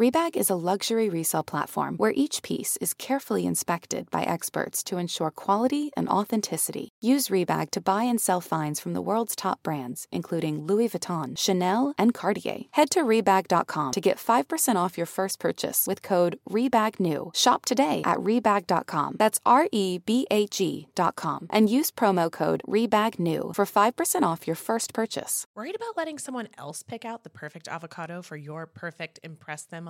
Rebag is a luxury resale platform where each piece is carefully inspected by experts to ensure quality and authenticity. Use Rebag to buy and sell finds from the world's top brands, including Louis Vuitton, Chanel, and Cartier. Head to Rebag.com to get 5% off your first purchase with code REBAGNEW. Shop today at Rebag.com. That's R E B A G.com. And use promo code REBAGNEW for 5% off your first purchase. Worried about letting someone else pick out the perfect avocado for your perfect impress them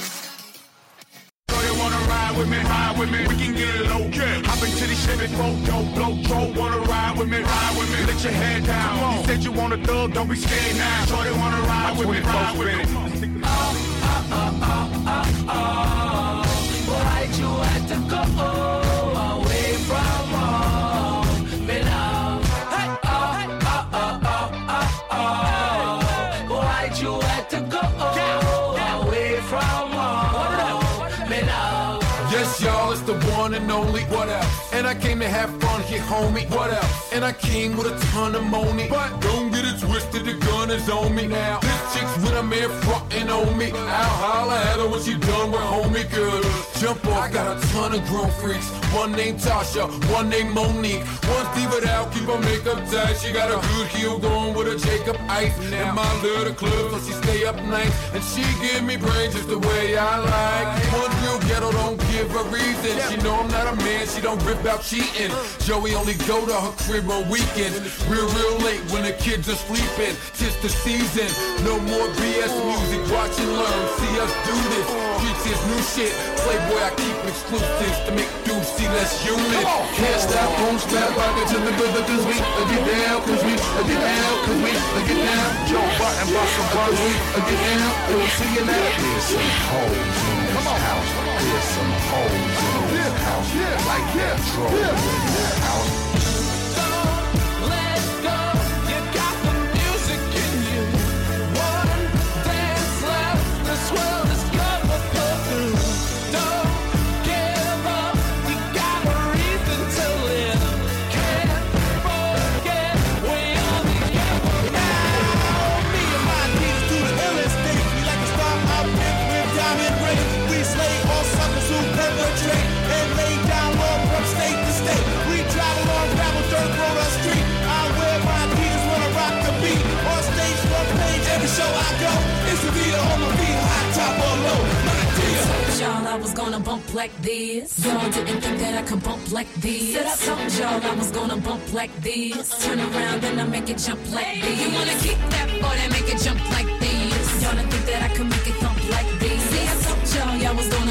With me, ride with me, we can get it low. Yeah. Hop into the Chevy folk, don't blow, troll. Wanna ride with me, ride with me, let your head down. You said you want a thug, don't be scared now. They wanna ride with me, ride with me. Ah, ah, ah, Why'd you have to go I came to have fun here, homie. What else? And I came with a ton of money. But don't get it twisted, the gun is on me now. This chick's with a man frontin' on me. I'll holler at her when she done with homie good. Jump off, I got a ton of grown freaks. One named Tasha, one named Monique. One's diva out, keep her makeup tight. She got a good heel going with a Jacob Ice. And my little club, so she stay up night. And she give me brains just the way I like. One real ghetto don't give a reason. She know I'm not a man, she don't rip out cheating. Joey only go to her crib on weekends. Real, real late when the kids are sleeping. Tis the season, no more BS music. Watch and learn, see us do this. Streets is new shit. Playboy, I keep exclusives to make do see less unit. Can't stop, won't stop, rock it to the rhythm, cause we I get down, cause we I get down, cause we I get down. Joe Button, Boston we uh, get down, we'll see you now. There's some hoes in this house. There's some hoes in this house. Like control in y'all I was gonna bump like this. Y'all didn't think that I could bump like this. Said I told y'all I was gonna bump like this. Turn around and I make it jump like this. You wanna keep that boy that make it jump like this. Y'all didn't think that I could make it thump like this. See, I told y'all y'all was gonna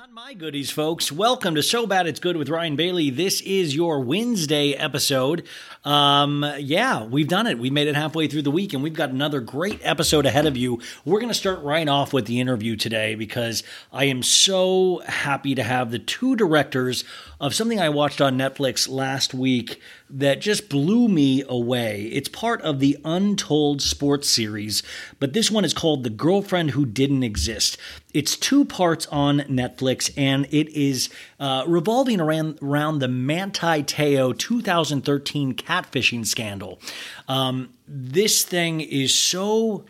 Not my goodies, folks. Welcome to So Bad It's Good with Ryan Bailey. This is your Wednesday episode. Um, yeah, we've done it. We made it halfway through the week, and we've got another great episode ahead of you. We're going to start right off with the interview today because I am so happy to have the two directors of something I watched on Netflix last week that just blew me away. It's part of the Untold Sports series, but this one is called The Girlfriend Who Didn't Exist. It's two parts on Netflix, and it is uh, revolving around, around the Manti Te'o 2013 catfishing scandal. Um, this thing is so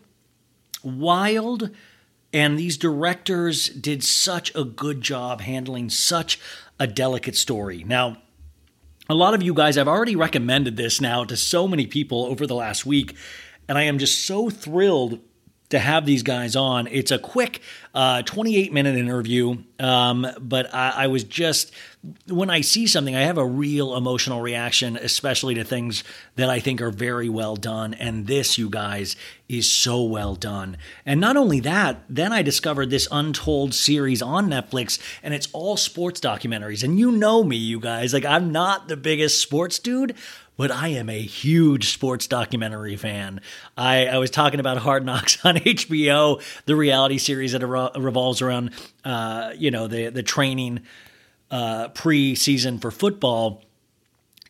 wild and these directors did such a good job handling such a delicate story. Now, a lot of you guys, I've already recommended this now to so many people over the last week, and I am just so thrilled to have these guys on. It's a quick uh, 28 minute interview, um, but I, I, was just, when I see something, I have a real emotional reaction, especially to things that I think are very well done. And this, you guys, is so well done. And not only that, then I discovered this Untold series on Netflix, and it's all sports documentaries. And you know me, you guys, like I'm not the biggest sports dude, but I am a huge sports documentary fan. I, I was talking about Hard Knocks on HBO, the reality series that revolves around, uh, you know, the the training uh, pre-season for football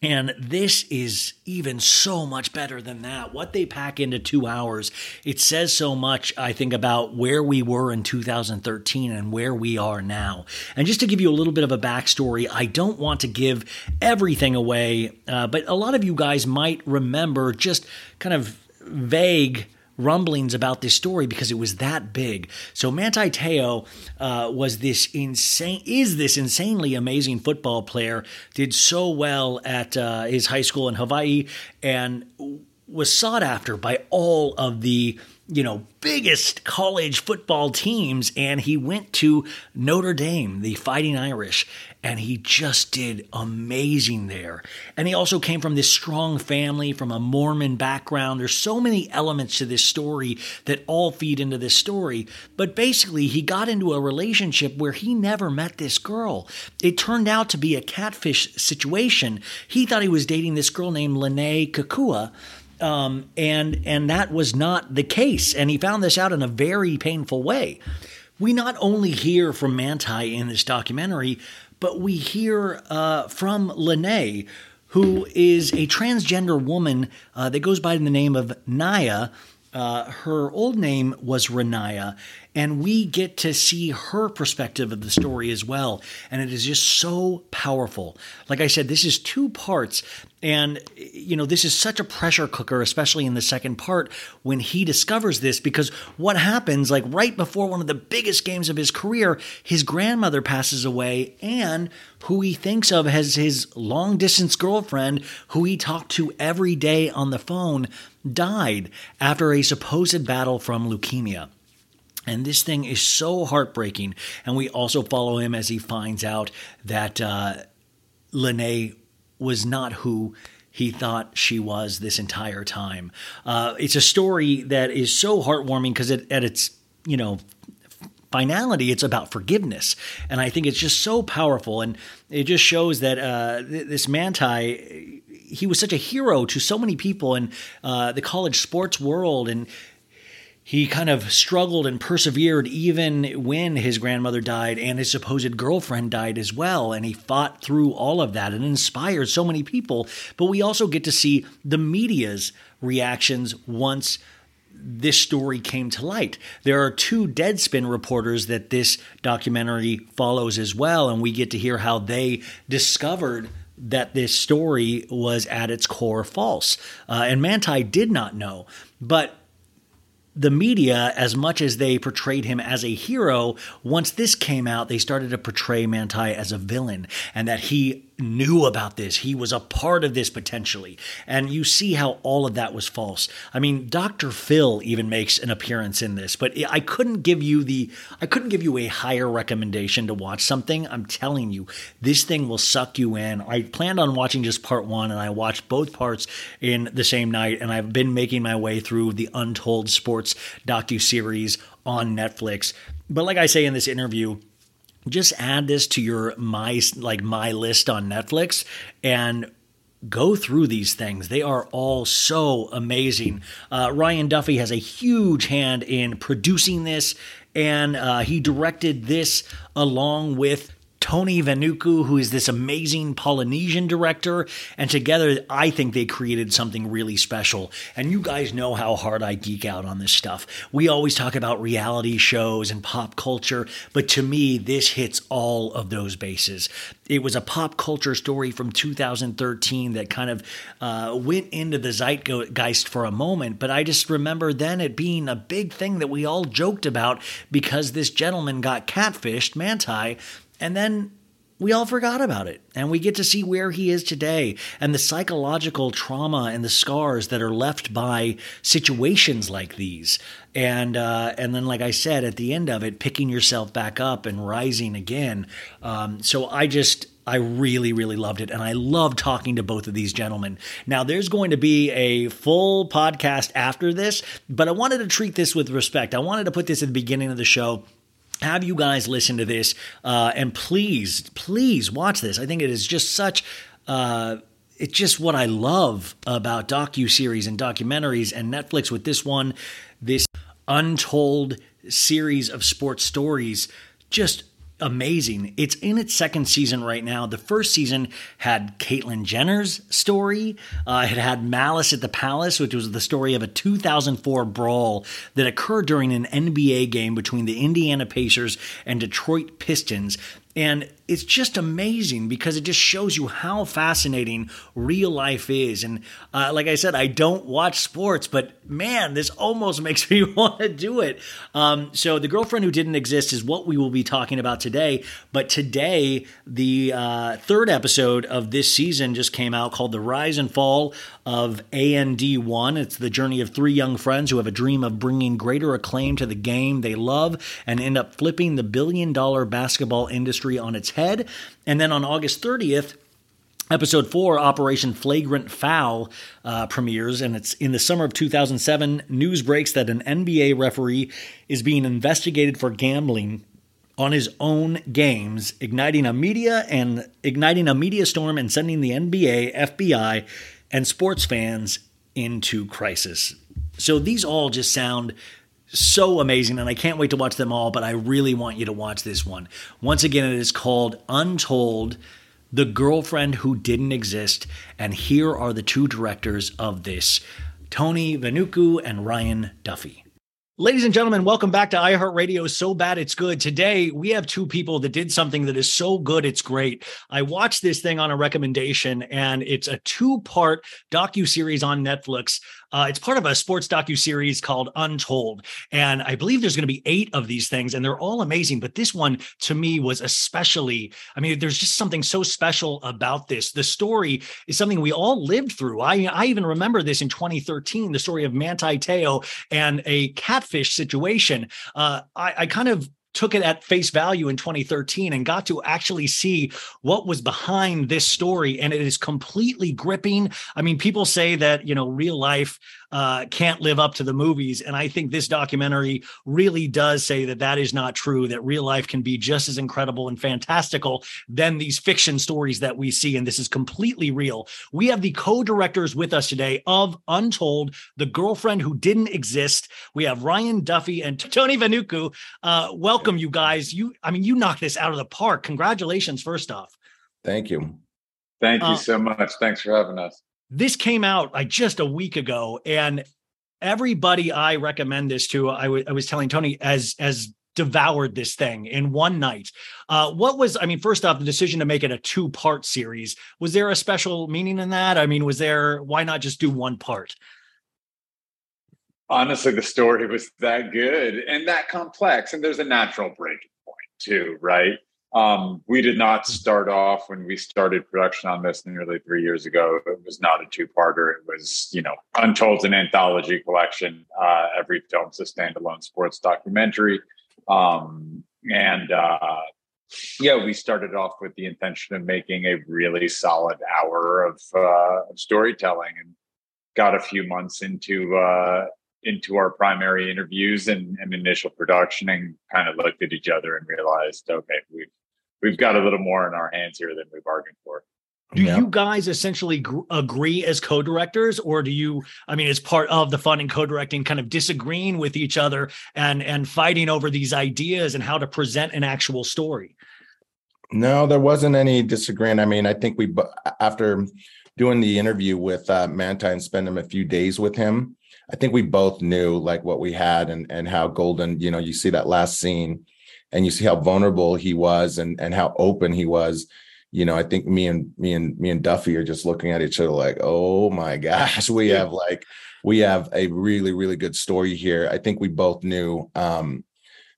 and this is even so much better than that. What they pack into two hours, it says so much, I think, about where we were in 2013 and where we are now. And just to give you a little bit of a backstory, I don't want to give everything away, uh, but a lot of you guys might remember just kind of vague rumblings about this story because it was that big. So Manti Te'o uh, was this insane, is this insanely amazing football player. Did so well at uh, his high school in Hawaii and was sought after by all of the you know, biggest college football teams. And he went to Notre Dame, the Fighting Irish, and he just did amazing there. And he also came from this strong family, from a Mormon background. There's so many elements to this story that all feed into this story. But basically, he got into a relationship where he never met this girl. It turned out to be a catfish situation. He thought he was dating this girl named Lennay Kekua um, and and that was not the case. And he found this out in a very painful way. We not only hear from Manti in this documentary, but we hear uh, from Lennay, who is a transgender woman uh, that goes by the name of Naya. Uh, her old name was Renaya, and we get to see her perspective of the story as well. And it is just so powerful. Like I said, this is two parts, and, you know, this is such a pressure cooker, especially in the second part when he discovers this, because what happens, like right before one of the biggest games of his career, his grandmother passes away, and who he thinks of as his long distance girlfriend, who he talked to every day on the phone, died after a supposed battle from leukemia. And this thing is so heartbreaking. And we also follow him as he finds out that uh, Lennay was not who he thought she was this entire time. Uh, it's a story that is so heartwarming because it, at its you know finality, it's about forgiveness, and I think it's just so powerful, and it just shows that uh, this Manti. He was such a hero to so many people in uh, the college sports world, and he kind of struggled and persevered even when his grandmother died and his supposed girlfriend died as well. And he fought through all of that and inspired so many people. But we also get to see the media's reactions once this story came to light. There are two Deadspin reporters that this documentary follows as well. And we get to hear how they discovered that this story was at its core false. Uh, and Manti did not know. But the media, as much as they portrayed him as a hero, once this came out, they started to portray Manti as a villain and that he knew about this. He was a part of this potentially. And you see how all of that was false. I mean, Dr. Phil even makes an appearance in this, but I couldn't give you the I couldn't give you a higher recommendation to watch something. I'm telling you, this thing will suck you in. I planned on watching just part 1 and I watched both parts in the same night and I've been making my way through the Untold Sports docu series on Netflix. But like I say in this interview, just add this to your my like my list on Netflix and go through these things. They are all so amazing. Uh, Ryan Duffy has a huge hand in producing this, and uh, he directed this along with Tony Vainuku, who is this amazing Polynesian director. And together, I think they created something really special. And you guys know how hard I geek out on this stuff. We always talk about reality shows and pop culture, but to me, this hits all of those bases. It was a pop culture story from 2013 that kind of uh, went into the zeitgeist for a moment, but I just remember then it being a big thing that we all joked about because this gentleman got catfished, Manti, and then we all forgot about it. And we get to see where he is today and the psychological trauma and the scars that are left by situations like these. And uh, and then, like I said, at the end of it, picking yourself back up and rising again. Um, so I just I really, really loved it. And I love talking to both of these gentlemen. Now, there's going to be a full podcast after this, but I wanted to treat this with respect. I wanted to put this at the beginning of the show have you guys listen to this? Uh, and please please watch this. I think it is just such uh, it's just what i love about docu-series and documentaries and netflix with this one this untold series of sports stories. Just amazing. It's in its second season right now. The first season had Caitlyn Jenner's story. Uh, it had Malice at the Palace, which was the story of a 2004 brawl that occurred during an NBA game between the Indiana Pacers and Detroit Pistons. And it's just amazing because it just shows you how fascinating real life is. And uh, like I said, I don't watch sports, but man, this almost makes me want to do it. Um, so, The Girlfriend Who Didn't Exist is what we will be talking about today. But today, the uh, third episode of this season just came out called The Rise and Fall of AND1. It's the journey of three young friends who have a dream of bringing greater acclaim to the game they love and end up flipping the billion dollar basketball industry on its head. And then on August 30th, Episode 4, Operation Flagrant Foul, uh, premieres, and it's in the summer of 2007. News breaks that an NBA referee is being investigated for gambling on his own games, igniting a media and igniting a media storm and sending the NBA, FBI, and sports fans into crisis. So these all just sound so amazing, and I can't wait to watch them all, but I really want you to watch this one. Once again, it is called Untold The Girlfriend Who Didn't Exist, and here are the two directors of this Tony Vainuku and Ryan Duffy. Ladies and gentlemen, welcome back to iHeartRadio. So bad it's good. Today we have two people that did something that is so good it's great. I watched this thing on a recommendation, and it's a two-part docu series on Netflix. Uh, it's part of a sports docu series called Untold, and I believe there's going to be eight of these things, and they're all amazing. But this one, to me, was especially. I mean, there's just something so special about this. The story is something we all lived through. I I even remember this in 2013, the story of Manti Te'o and a catfish situation. Uh, I, I kind of took it at face value in 2013 and got to actually see what was behind this story and it is completely gripping. I mean people say that you know real life uh, can't live up to the movies. And i think this documentary really does say that that is not true that real life can be just as incredible and fantastical than these fiction stories that we see. And this is completely real. We have the co-directors with us today of untold the girlfriend who didn't exist. We have ryan duffy and tony Vainuku uh, welcome you guys. You i mean you knocked this out of the park. Congratulations first off. Thank you. Thank you Uh, so much. Thanks for having us. This came out like just a week ago and everybody i recommend this to I was telling tony as as devoured this thing in one night. Uh what was i mean first off the decision to make it a two part series was there a special meaning in that? I mean was there why not just do one part? Honestly, the story was that good and that complex, and there's a natural breaking point too, right? Um, we did not start off when we started production on this nearly three years ago. It was not a two-parter. It was, you know, Untold's an anthology collection. Uh, every film's a standalone sports documentary, um, and uh, yeah, we started off with the intention of making a really solid hour of, uh, of storytelling, and got a few months into uh, into our primary interviews and, and initial production, and kind of looked at each other and realized, okay, we've we've got a little more in our hands here than we bargained for. do you guys essentially gr- agree as co-directors or do you i mean as part of the fun and co-directing kind of disagreeing with each other and and fighting over these ideas and how to present an actual story No, there wasn't any disagreement. I mean, I think we after doing the interview with uh, Manti and spending a few days with him, I think we both knew like what we had and and how Golden. You know, you see that last scene, and you see how vulnerable he was and and how open he was. You know, I think me and me and me and Duffy are just looking at each other like, oh my gosh, we have like we have a really really good story here. I think we both knew. um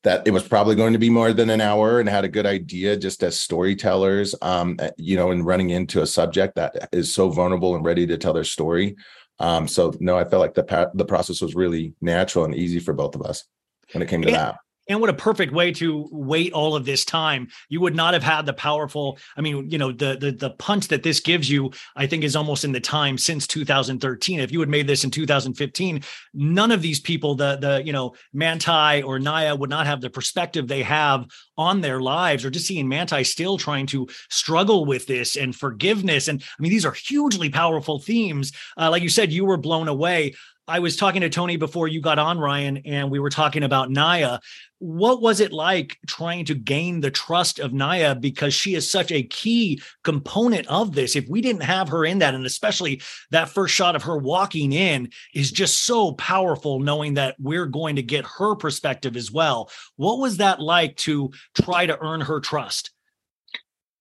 that it was probably going to be more than an hour and had a good idea just as storytellers um uh, you know and running into a subject that is so vulnerable and ready to tell their story um so no i felt like the the process was really natural and easy for both of us when it came to Yeah. that And what a perfect way to wait all of this time. You would not have had the powerful, I mean, you know, the the the punch that this gives you, I think is almost in the time since 2013. If you had made this in 2015, none of these people, the the, you know, Manti or Naya would not have the perspective they have on their lives or just seeing Manti still trying to struggle with this and forgiveness. And I mean, these are hugely powerful themes. Uh, like you said, you were blown away. I was talking to Tony before you got on, Ryan, and we were talking about Naya. What was it like trying to gain the trust of Naya because she is such a key component of this? If we didn't have her in that, and especially that first shot of her walking in is just so powerful, knowing that we're going to get her perspective as well. What was that like to try to earn her trust?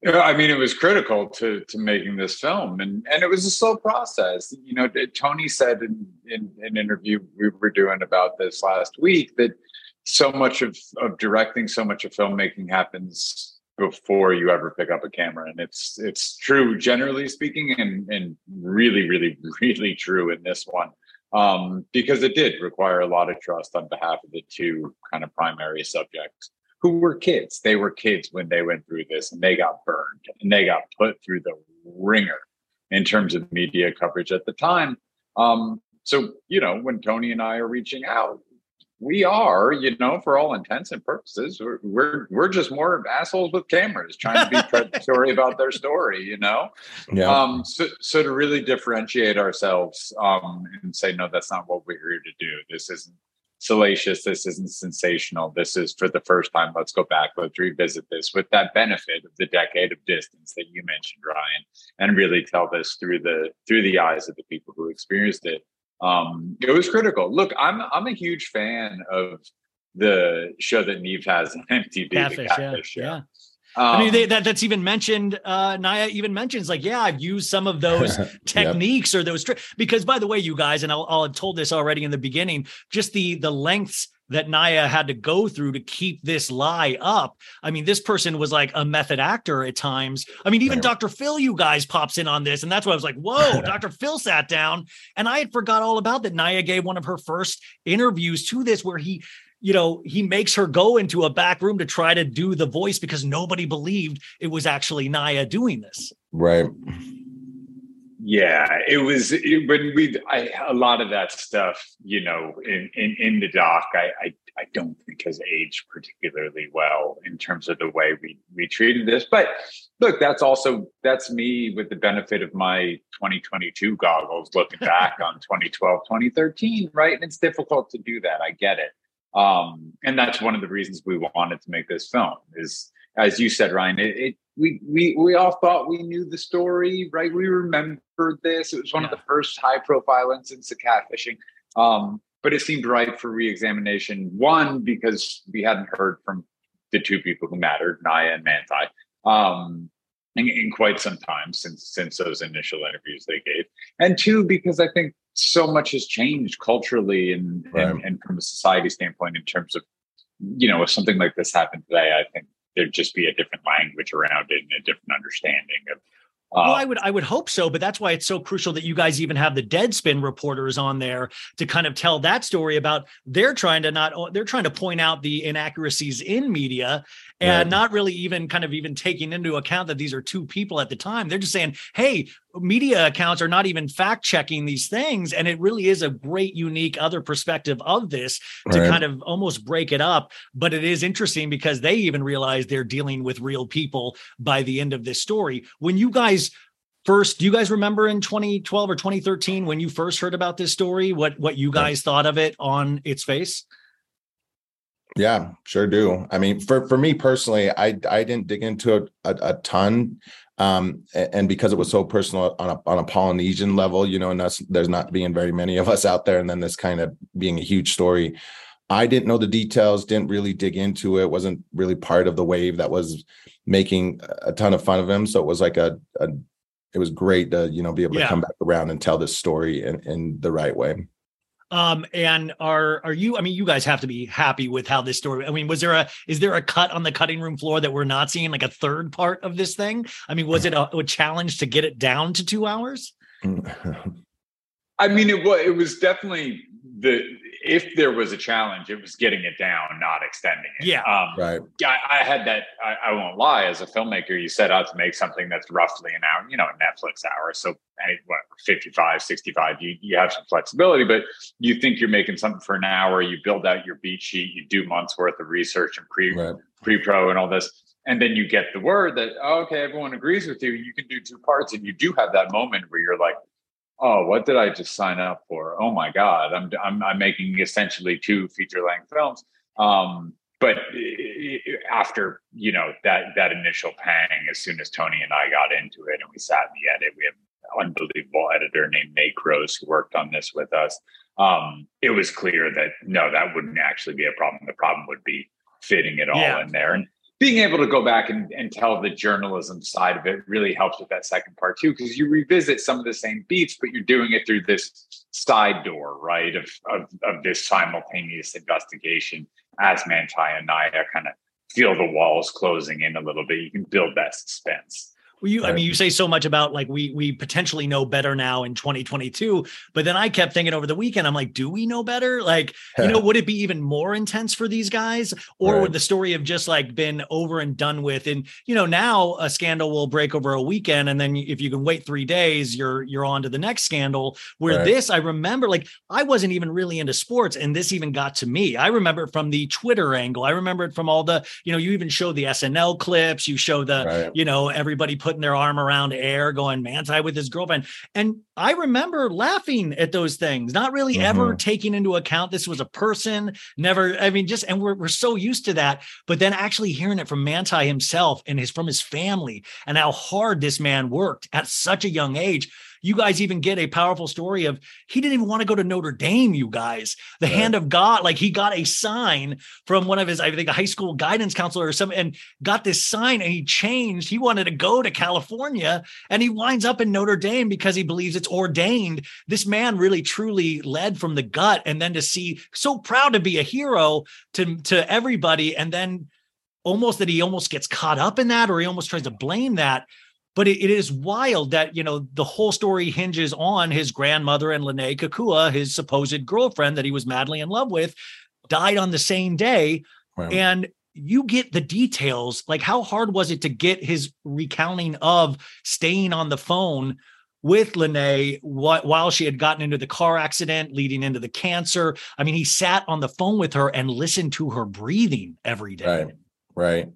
Yeah, I mean, it was critical to to making this film, and and it was a slow process. You know, Tony said in in an interview we were doing about this last week that so much of of directing, so much of filmmaking happens before you ever pick up a camera, and it's it's true generally speaking, and and really, really, really true in this one um, because it did require a lot of trust on behalf of the two kind of primary subjects who were kids. They were kids when they went through this and they got burned and they got put through the ringer in terms of media coverage at the time. Um, so, you know, when Tony and I are reaching out, we are, you know, for all intents and purposes, we're we're, we're just more assholes with cameras trying to be predatory about their story, you know. yeah Um, so, so to really differentiate ourselves um, and say, no, that's not what we're here to do. This isn't salacious. This isn't sensational. This is for the first time. Let's go back. Let's revisit this with that benefit of the decade of distance that you mentioned, Ryan, and really tell this through the through the eyes of the people who experienced it. Um, it was critical. Look, I'm I'm a huge fan of the show that Nev has on MTV, the Catfish, yeah, Catfish show. yeah. I mean, Um, they, that that's even mentioned. Uh, Naya even mentions like, yeah, I've used some of those techniques or those tri- because, by the way, you guys, and I'll, I'll have told this already in the beginning, just the the lengths that Naya had to go through to keep this lie up. I mean, this person was like a method actor at times. I mean, even. Dr. Phil, you guys pops in on this, and that's why I was like, whoa, Dr. Phil sat down, and I had forgot all about that. Naya gave one of her first interviews to this where he you know, he makes her go into a back room to try to do the voice because nobody believed it was actually Naya doing this. right Yeah, it was it, when we I, a lot of that stuff, you know, in in, in the doc, I, I I don't think has aged particularly well in terms of the way we we treated this. But look, that's also that's me with the benefit of my 2022 goggles looking back on 2012, 2013, right? And it's difficult to do that. I get it. Um, and that's one of the reasons we wanted to make this film is as you said, Ryan, it, it we we we all thought we knew the story, right? We remembered this. It was one of the first high profile incidents of catfishing. Um, but it seemed right for re-examination. One, because we hadn't heard from the two people who mattered, Naya and Manti, um, in, in quite some time since since those initial interviews they gave. And two, because I think so much has changed culturally and, and, Right. and from a society standpoint in terms of, you know, if something like this happened today, I think there'd just be a different language around it and a different understanding of well, uh, I would I would hope so, but that's why it's so crucial that you guys even have the Deadspin reporters on there to kind of tell that story about they're trying to not they're trying to point out the inaccuracies in media and Right. not really even kind of even taking into account that these are two people at the time. They're just saying, "Hey, media accounts are not even fact checking these things," and it really is a great, unique other perspective of this to Right. kind of almost break it up. But it is interesting because they even realize they're dealing with real people by the end of this story. When you guys first, do you guys remember in 2012 or 2013 when you first heard about this story, what what you guys thought of it on its face? Yeah, sure do. I mean, for for me personally, I I didn't dig into it a, a ton, um, and because it was so personal on a on a Polynesian level, you know, and us, there's not being very many of us out there, and then this kind of being a huge story. I didn't know the details, didn't really dig into it, wasn't really part of the wave that was making a ton of fun of him. So it was like a, a it was great to you know be able Yeah. to come back around and tell this story in in the right way. Um, and are are you? I mean, you guys have to be happy with how this story. I mean, was there a is there a cut on the cutting room floor that we're not seeing, like a third part of this thing? I mean, was it a, a challenge to get it down to two hours? I mean, it was it was definitely the if there was a challenge, it was getting it down, not extending it. Yeah. Um, right. I, I had that. I, I won't lie. As a filmmaker, you set out to make something that's roughly an hour, you know, a Netflix hour. So, any, what, 55, 65, you, you have some flexibility, but you think you're making something for an hour. You build out your beat sheet, you do months worth of research and pre Right. pre pro and all this. And then you get the word that, oh, okay, everyone agrees with you. You can do two parts. And you do have that moment where you're like, oh, what did I just sign up for? Oh my God, I'm I'm, I'm making essentially two feature length films. Um, but i- i- after you know that that initial pang, as soon as Tony and I got into it and we sat in the edit, we have an unbelievable editor named Nate Rose who worked on this with us. Um, it was clear that no, that wouldn't actually be a problem. The problem would be fitting it all Yeah. in there and being able to go back and, and tell the journalism side of it really helps with that second part too because you revisit some of the same beats but you're doing it through this side door right of of, of this simultaneous investigation as manti and naya kind of feel the walls closing in a little bit. You can build that suspense Well, you, I mean, you say so much about like we we potentially know better now in 2022, but then I kept thinking over the weekend, I'm like, do we know better? Like, you know, would it be even more intense for these guys, or Right. would the story have just like been over and done with? And you know, now a scandal will break over a weekend, and then if you can wait three days, you're you're on to the next scandal. Where Right. this, I remember, like I wasn't even really into sports, and this even got to me. I remember it from the Twitter angle. I remember it from all the, you know, you even show the SNL clips, you show the Right. you know, everybody putting their arm around air, going Manti with his girlfriend. And I remember laughing at those things, not really ever Mhm. taking into account this was a person, never, I mean, just, and we're, we're so used to that. But then actually hearing it from Manti himself and his from his family and how hard this man worked at such a young age. You guys even get a powerful story of he didn't even want to go to Notre Dame, you guys. The Right. hand of God, like he got a sign from one of his, I think, a high school guidance counselor or something, and got this sign and he changed. He wanted to go to California and he winds up in Notre Dame because he believes it's ordained. This man really truly led from the gut. And then to see so proud to be a hero to, to everybody. And then almost that he almost gets caught up in that or he almost tries to blame that. But it, it is wild that, you know, the whole story hinges on his grandmother and Lennay Kekua, his supposed girlfriend that he was madly in love with, died on the same day. Right. And you get the details. Like, how hard was it to get his recounting of staying on the phone with Lennay wh- while she had gotten into the car accident leading into the cancer? I mean, he sat on the phone with her and listened to her breathing every day. Right. Right.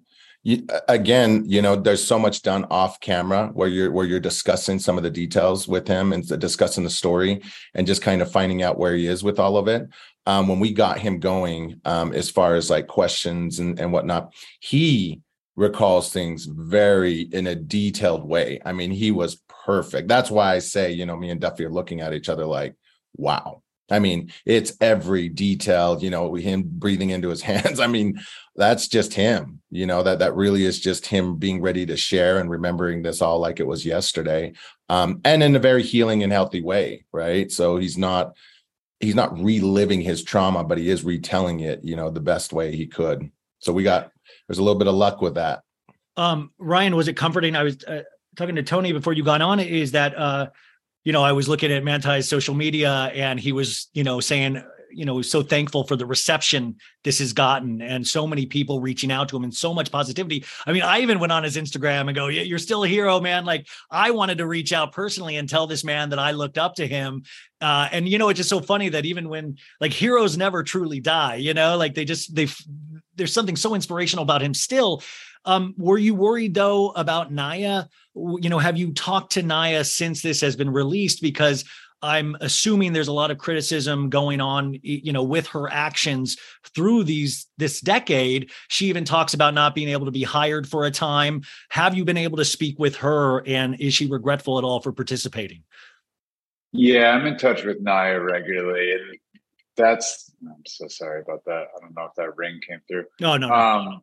You, again, you know, there's so much done off camera where you're where you're discussing some of the details with him and discussing the story and just kind of finding out where he is with all of it. Um, when we got him going, um, as far as like questions and, and whatnot, he recalls things very in a detailed way. I mean, he was perfect. That's why I say, you know, me and Duffy are looking at each other like, wow. I mean, it's every detail, you know, him breathing into his hands. I mean, that's just him, you know, that that really is just him being ready to share and remembering this all like it was yesterday. Um, and in a very healing and healthy way, right? So he's not he's not reliving his trauma, but he is retelling it, you know, the best way he could. So we got there's a little bit of luck with that. Um, Ryan, was it comforting? I was uh, talking to Tony before you got on. Is that uh, you know, I was looking at Manti's social media, and he was, you know, saying, you know, so thankful for the reception this has gotten, and so many people reaching out to him, and so much positivity. I mean, I even went on his Instagram and go, "Yeah, you're still a hero, man." Like, I wanted to reach out personally and tell this man that I looked up to him. Uh, and you know, it's just so funny that even when like heroes never truly die, you know, like they just they there's something so inspirational about him still. Um, were you worried though about Naya? You know, have you talked to Naya since this has been released? Because I'm assuming there's a lot of criticism going on, you know, with her actions through these this decade. She even talks about not being able to be hired for a time. Have you been able to speak with her, and is she regretful at all for participating? Yeah, I'm in touch with Naya regularly. And that's I'm so sorry about that. I don't know if that ring came through. No, no, no. Um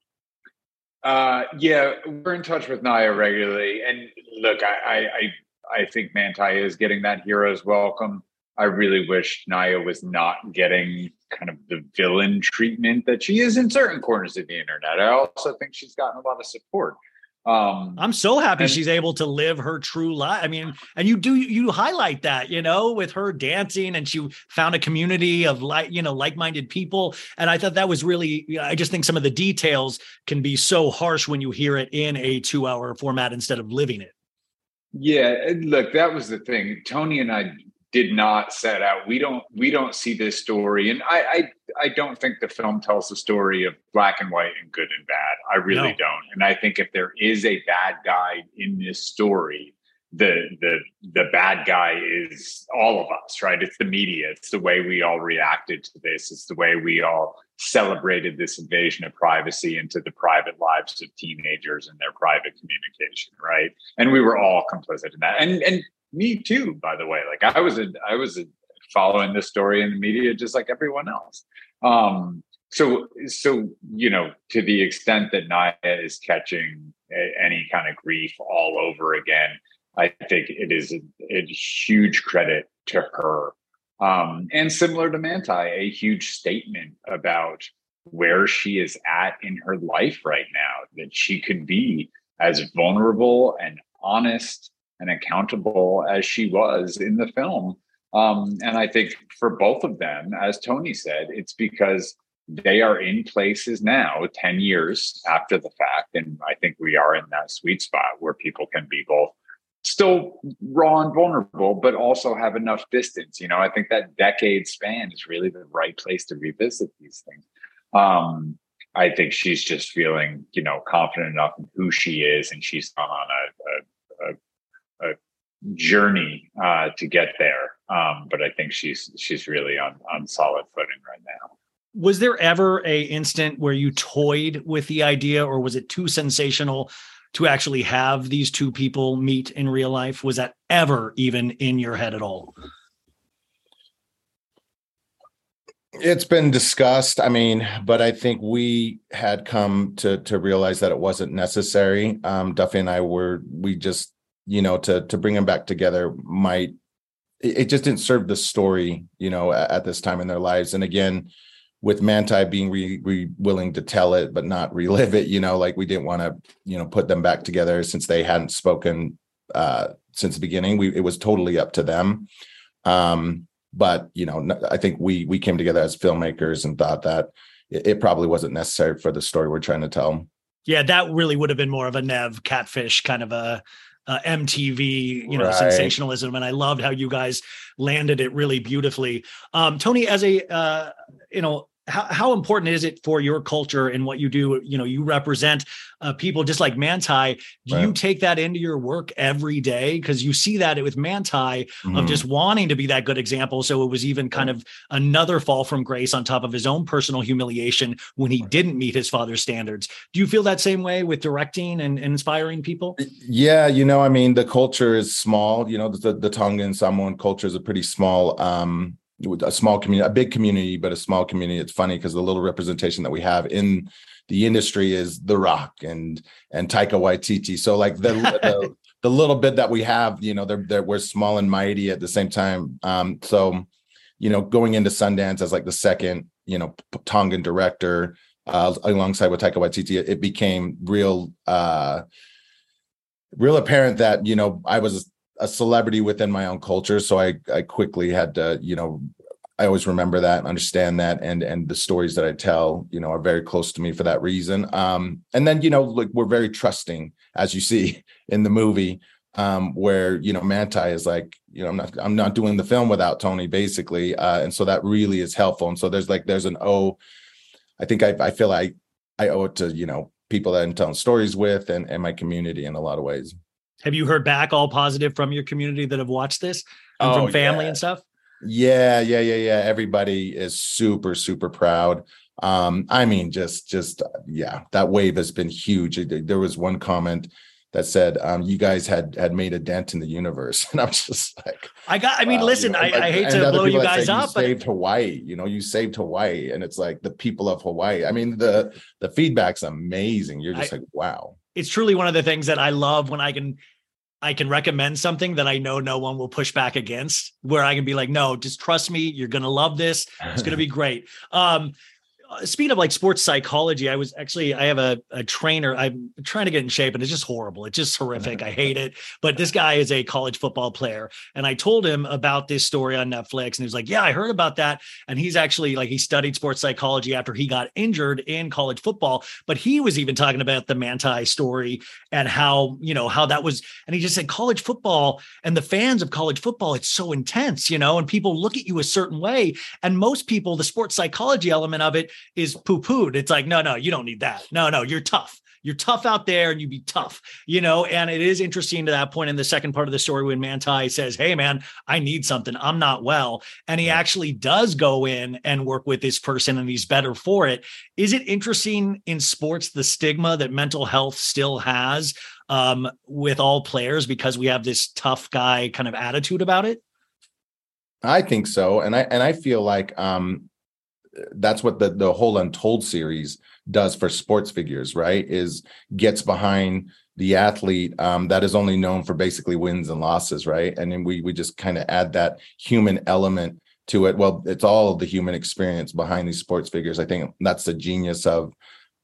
uh yeah, we're in touch with Naya regularly. And look, I I I, I think Manti is getting that hero's welcome. I really wish Naya was not getting kind of the villain treatment that she is in certain corners of the internet. I also think she's gotten a lot of support. Um, I'm so happy and- she's able to live her true life. I mean, and you do you highlight that, you know, with her dancing and she found a community of like, you know, like-minded people. And I thought that was really, I just think some of the details can be so harsh when you hear it in a two-hour format instead of living it. Yeah, look, that was the thing. Tony and I did not set out. We don't we don't see this story, and I I, I don't think the film tells the story of black and white and good and bad. I really No. don't. And I think if there is a bad guy in this story, the the the bad guy is all of us, right? It's the media. It's the way we all reacted to this. It's the way we all celebrated this invasion of privacy into the private lives of teenagers and their private communication, right? And we were all complicit in that. And and me too, by the way. Like I was a I was a, following this story in the media just like everyone else. Um so so you know to the extent that Naya is catching any kind of grief all over again, I think it is a, a huge credit to her. Um, and similar to Manti, a huge statement about where she is at in her life right now, that she could be as vulnerable and honest and accountable as she was in the film. Um, and I think for both of them, as Tony said, it's because they are in places now 10 years after the fact. And I think we are in that sweet spot where people can be both still raw and vulnerable, but also have enough distance. You know, I think that decade span is really the right place to revisit these things. Um, I think she's just feeling, you know, confident enough in who she is, and she's gone on a, a, a, a journey uh, to get there. Um, but I think she's she's really on on solid footing right now. Was there ever a instant where you toyed with the idea or was it too sensational to actually have these two people meet in real life? Was that ever even in your head at all? It's been discussed. I mean, but I think we had come to to realize that it wasn't necessary. Um, Duffy and I were we just you know to to bring them back together might it, it just didn't serve the story you know at, at this time in their lives. And again, with Manti being re, re, willing to tell it but not relive it, you know, like we didn't want to you know put them back together since they hadn't spoken uh, since the beginning. We it was totally up to them. Um, but you know I think we we came together as filmmakers and thought that it, it probably wasn't necessary for the story we're trying to tell Yeah, that really would have been more of a Nev catfish kind of a, a MTV, you know, Right. sensationalism. And I loved how you guys landed it really beautifully. Um, Tony, as a, uh, you know, how, how important is it for your culture and what you do? You know, you represent uh, people just like Manti. Do you take that into your work every day? Because you see that with Manti of Mhm. just wanting to be that good example. So it was even kind of another fall from grace on top of his own personal humiliation when he didn't meet his father's standards. Do you feel that same way with directing and, and inspiring people? yeah you know i mean the culture is small you know the the tongan samoan culture is a pretty small um a small community a big community but a small community. It's funny because the little representation that we have in the industry is the rock and and taika waititi. So like the the, the little bit that we have you know they're, they're we're small and mighty at the same time. Um so you know going into sundance as like the second you know tongan director uh alongside with taika waititi it became real uh real apparent that you know I was a celebrity within my own culture, so I I quickly had to you know I always remember that and understand that and and the stories that I tell you know are very close to me for that reason. Um, and then you know like we're very trusting as you see in the movie um where you know Manti is like you know I'm not I'm not doing the film without Tony basically uh and so that really is helpful and so there's like there's an oh I think I I feel I I owe it to you know people that I'm telling stories with and and my community in a lot of ways. Have you heard back all positive from your community that have watched this and Oh, from family yeah. and stuff? Yeah, yeah, yeah, yeah. Everybody is super, super proud. Um, I mean, just, just, yeah, that wave has been huge. There was one comment that said, um, "You guys had had made a dent in the universe," and I'm just like, I got. I mean, wow, listen. you know, I, like- I hate to blow you guys up, You but saved Hawaii. You know, you saved Hawaii, and it's like the people of Hawaii. I mean, the the feedback's amazing. You're just I- like, wow. it's truly one of the things that I love when I can I can recommend something that I know no one will push back against where I can be like no just trust me you're going to love this it's going to be great. Um Uh, speaking of like sports psychology I was actually I have a, a trainer I'm trying to get in shape and it's just horrible. It's just horrific. I hate it. But this guy is a college football player and I told him about this story on Netflix and he was like yeah I heard about that. And he's actually like he studied sports psychology after he got injured in college football but he was even talking about the Manti story and how you know how that was and he just said college football and the fans of college football it's so intense you know and people look at you a certain way. And most people the sports psychology element of it is poo-pooed. It's like no no you don't need that. No no you're tough. You're tough out there and you be tough you know? And it is interesting to that point in the second part of the story when manti says hey man i need something. I'm not well. And he actually does go in and work with this person and he's better for it. Is it interesting in sports the stigma that mental health still has um, with all players because we have this tough guy kind of attitude about it? I think so, and I and I feel like um, that's what the the whole Untold series does for sports figures, right? Is gets behind the athlete um, that is only known for basically wins and losses, right? And then we we just kind of add that human element to it. Well, it's all the human experience behind these sports figures. I think that's the genius of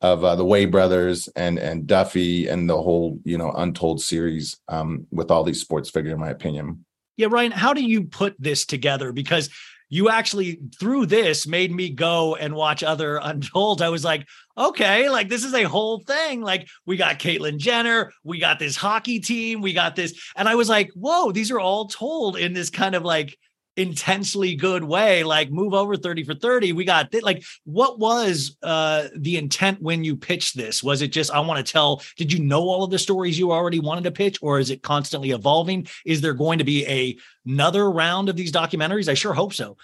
of uh, the Way brothers and and Duffy and the whole you know Untold series um, with all these sports figures, in my opinion. Yeah, Ryan, how do you put this together? Because you actually through this made me go and watch other Untold. I was like, okay, like this is a whole thing. Like we got Caitlyn Jenner, we got this hockey team, we got this, and I was like, whoa, these are all told in this kind of like intensely good way like move over 30 for 30 we got th- like what was uh the intent when you pitched this was it just i want to tell did you know all of the stories you already wanted to pitch or is it constantly evolving is there going to be a another round of these documentaries i sure hope so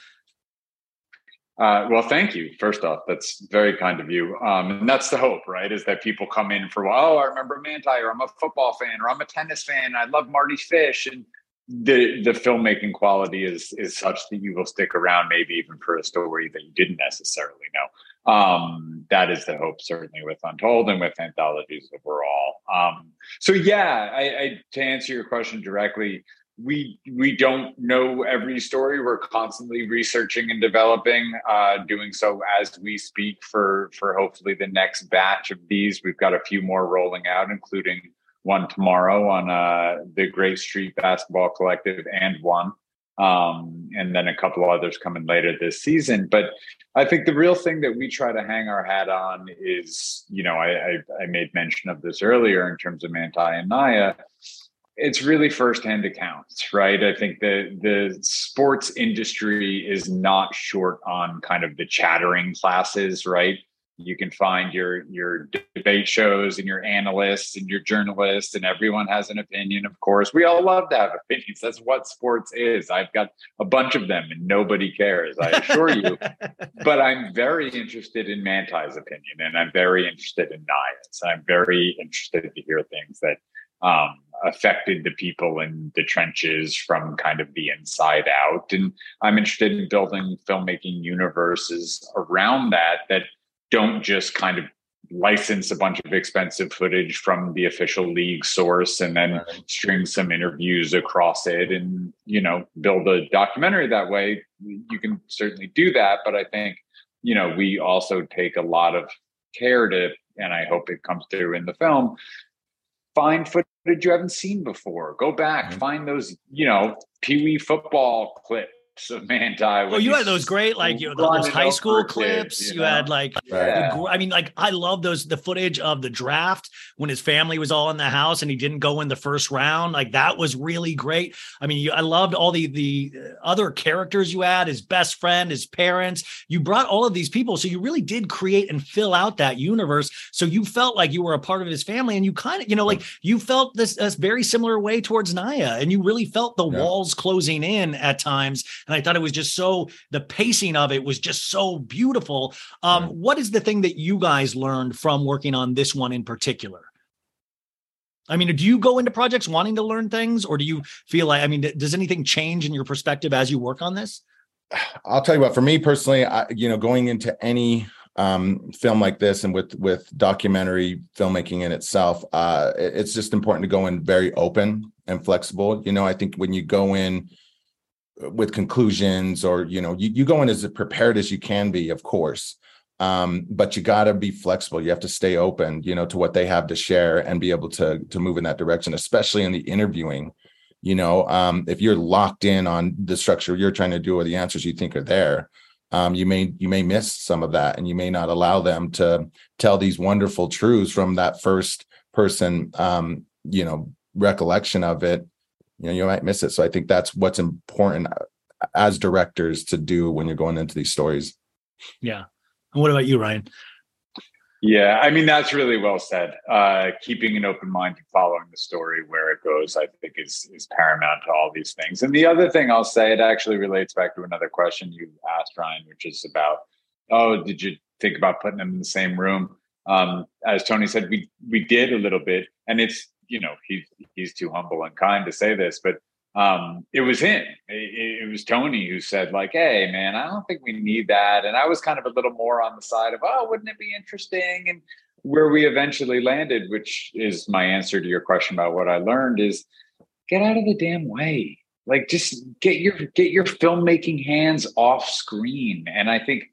Uh, well, thank you. First off, that's very kind of you. Um, and that's the hope, right? Is that people come in for, oh, I remember Manti, or I'm a football fan, or I'm a tennis fan. I love Mardy Fish, and the the filmmaking quality is is such that you will stick around, maybe even for a story that you didn't necessarily know. Um, that is the hope, certainly with Untold and with anthologies overall. Um, so, yeah, I, I to answer your question directly, we we don't know every story we're constantly researching and developing uh, doing so as we speak for for hopefully the next batch of these we've got a few more rolling out including one tomorrow on uh, the great street basketball collective and one um, and then a couple others coming later this season but i think the real thing that we try to hang our hat on is you know i i, I made mention of this earlier in terms of manti and naya it's really firsthand accounts, right? I think the the sports industry is not short on kind of the chattering classes, right? You can find your your debate shows and your analysts and your journalists, and everyone has an opinion. Of course, we all love to have opinions. That's what sports is. I've got a bunch of them, and nobody cares. I assure you. but I'm very interested in Manti's opinion, and I'm very interested in Naya's. I'm very interested to hear things that um, affected the people in the trenches from kind of the inside out. And I'm interested in building filmmaking universes around that that don't just kind of license a bunch of expensive footage from the official league source and then string some interviews across it and you know build a documentary that way you can certainly do that but i think you know we also take a lot of care to and i hope it comes through in the film find footage you haven't seen before. Go back, Mm-hmm. find those, you know, Pee Wee football clips of Manti. Oh, you had those great, like you know, those high school clips. Kids, you had like, Yeah. the I mean, like I love those the footage of the draft when his family was all in the house and he didn't go in the first round. Like that was really great. I mean, you, I loved all the the uh, other characters you had, his best friend, his parents. You brought all of these people. So you really did create and fill out that universe. So you felt like you were a part of his family and you kind of, you know, like you felt this, this very similar way towards Naya and you really felt the Yeah. walls closing in at times. And I thought it was just so, the pacing of it was just so beautiful. Um, Right. What is the thing that you guys learned from working on this one in particular? I mean, do you go into projects wanting to learn things, or do you feel like, I mean, does anything change in your perspective as you work on this? I'll tell you what, for me personally, I, you know, going into any um, film like this and with with documentary filmmaking in itself, uh, it's just important to go in very open and flexible. You know, I think when you go in with conclusions or you know you, you go in as prepared as you can be of course um but you got to be flexible. You have to stay open you know to what they have to share and be able to to move in that direction especially in the interviewing. You know um if you're locked in on the structure you're trying to do or the answers you think are there um you may you may miss some of that and you may not allow them to tell these wonderful truths from that first person um you know recollection of it you know you might miss it so i think that's what's important as directors to do when you're going into these stories Yeah. And what about you, Ryan? Yeah, I mean that's really well said. Uh, keeping an open mind and following the story where it goes, I think, is is paramount to all these things. And the other thing I'll say, it actually relates back to another question you asked, Ryan, which is about, oh, did you think about putting them in the same room? Um, as Tony said, we we did a little bit, and it's you know he's he's too humble and kind to say this, but um, it was him. It, it was Tony who said, like, hey, man, I don't think we need that. And I was kind of a little more on the side of, oh, wouldn't it be interesting? And where we eventually landed, which is my answer to your question about what I learned, is get out of the damn way. Like just get your get your filmmaking hands off screen. And I think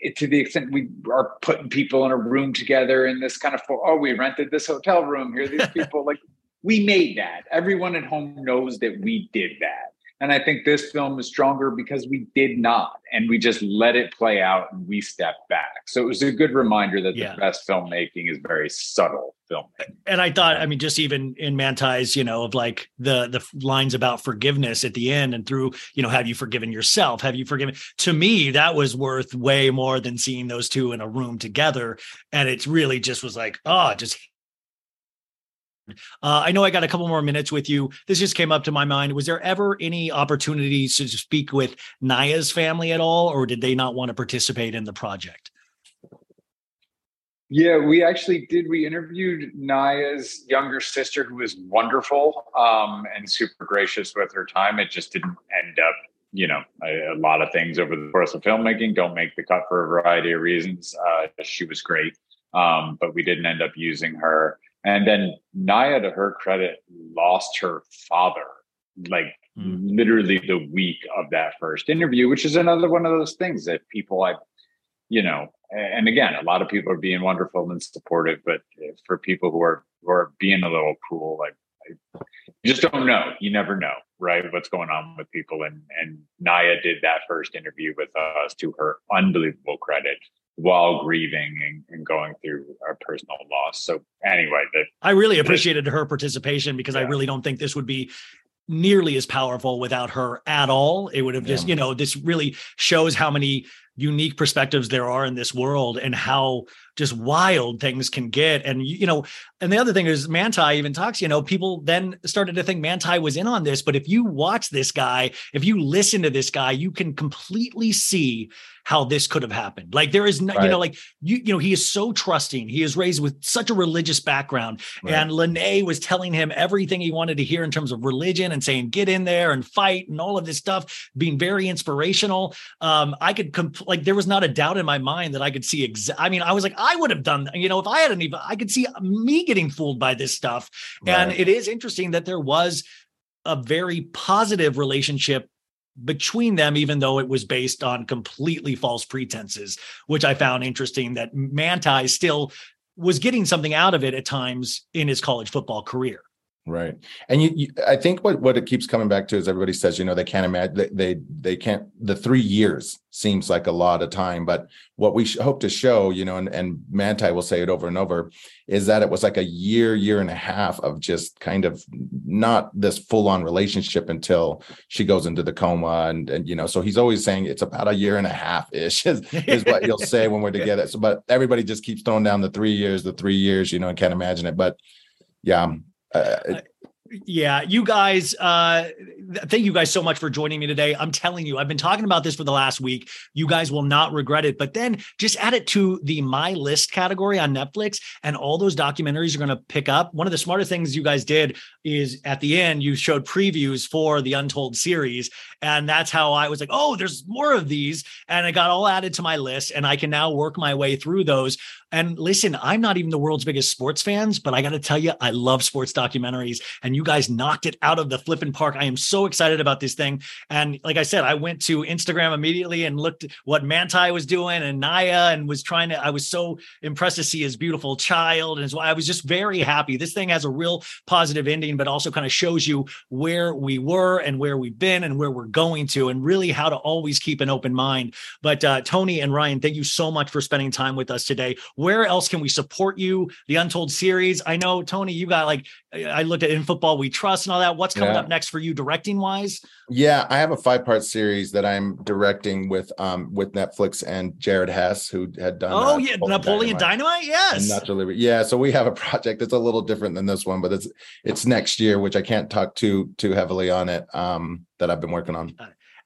it, to the extent we are putting people in a room together in this kind of oh, we rented this hotel room. Here are these people like we made that. Everyone at home knows that we did that. And I think this film is stronger because we did not. And we just let it play out and we stepped back. So it was a good reminder that Yeah. the best filmmaking is very subtle filmmaking. And I thought, I mean, just even in Manti's, you know, of like the the lines about forgiveness at the end and through, you know, have you forgiven yourself? Have you forgiven? To me, that was worth way more than seeing those two in a room together. And it's really just was like, oh, just uh, I know I got a couple more minutes with you. This just came up to my mind. Was there ever any opportunities to speak with Naya's family at all, or did they not want to participate in the project? Yeah, we actually did. We interviewed Naya's younger sister, who was wonderful um, and super gracious with her time. It just didn't end up, you know, a, a lot of things over the course of filmmaking don't make the cut for a variety of reasons. Uh, she was great, um, but we didn't end up using her. And then Naya, to her credit, lost her father like hmm. literally the week of that first interview, which is another one of those things that people I, you know, and again, a lot of people are being wonderful and supportive, but eh, for people who are who are being a little cruel, like I, you just don't know. You never know, right? What's going on with people, and and Naya did that first interview with us to her unbelievable credit while grieving and, and going through a personal loss. So anyway, that I really appreciated her participation because I really don't think this would be nearly as powerful without her at all. It would have just, Yeah. you know, this really shows how many unique perspectives there are in this world and how just wild things can get. And, you know, and the other thing is Manti even talks, you know, people then started to think Manti was in on this. But if you watch this guy, if you listen to this guy, you can completely see how this could have happened. Like there is, no, you know, like you, you know, he is so trusting. He is raised with such a religious background. Right. And Lennay was telling him everything he wanted to hear in terms of religion and saying, get in there and fight and all of this stuff, being very inspirational. Um, I could comp- like there was not a doubt in my mind that I could see exa- I mean, I was like, I would have done, you know, if I had any, I could see me getting fooled by this stuff. And it is interesting that there was a very positive relationship between them, even though it was based on completely false pretenses, which I found interesting that Manti still was getting something out of it at times in his college football career. Right. And you, you, I think what, what it keeps coming back to is everybody says, you know, they can't imagine they, they, they can't, the three years seems like a lot of time, but what we sh- hope to show, you know, and, and Manti will say it over and over is that it was like a year, year and a half of just kind of not this full on relationship until she goes into the coma. And, and, you know, so he's always saying it's about a year and a half ish is, is what he'll say when we're together. So, but everybody just keeps throwing down the three years, the three years, you know, and can't imagine it. But yeah, uh, yeah, you guys, uh, thank you guys so much for joining me today. I'm telling you, I've been talking about this for the last week. You guys will not regret it. But then just add it to the My List category on Netflix, and all those documentaries are going to pick up. One of the smarter things you guys did is at the end, you showed previews for the Untold series. And that's how I was like, oh, there's more of these. And I got all added to my list, and I can now work my way through those. And listen, I'm not even the world's biggest sports fans, but I got to tell you, I love sports documentaries, and you guys knocked it out of the flipping park. I am so excited about this thing. And like I said, I went to Instagram immediately and looked what Manti was doing and Naya and was trying to, I was so impressed to see his beautiful child. And his, I was just very happy. This thing has a real positive ending, but also kind of shows you where we were and where we've been and where we're going to, and really how to always keep an open mind. But uh, Tony and Ryan, thank you so much for spending time with us today. Where else can we support you? The Untold series. I know, Tony, you got like, I looked at in football we trust and all that. What's coming Yeah. up next for you directing wise? Yeah, I have a five part series that I'm directing with um with Netflix and Jared Hess, who had done. Oh uh, yeah, Napoleon Dynamite. Yes. and Natural Yeah, so we have a project that's a little different than this one, but it's it's next year, which I can't talk too too heavily on it. Um, that I've been working on.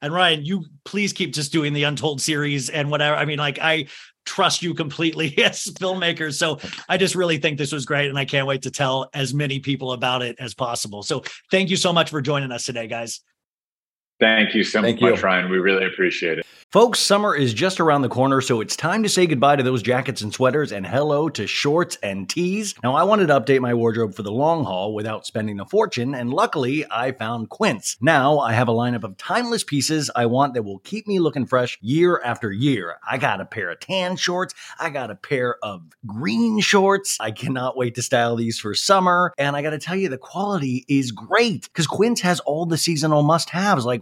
And Ryan, you please keep just doing the Untold series and whatever. I mean, like I trust you completely as filmmakers. So I just really think this was great. And I can't wait to tell as many people about it as possible. So thank you so much for joining us today, guys. Thank you so Thank much, you. Ryan. We really appreciate it. Folks, summer is just around the corner, so it's time to say goodbye to those jackets and sweaters and hello to shorts and tees. Now, I wanted to update my wardrobe for the long haul without spending a fortune, and luckily, I found Quince. Now, I have a lineup of timeless pieces I want that will keep me looking fresh year after year. I got a pair of tan shorts, I got a pair of green shorts. I cannot wait to style these for summer, and I got to tell you, the quality is great because Quince has all the seasonal must haves like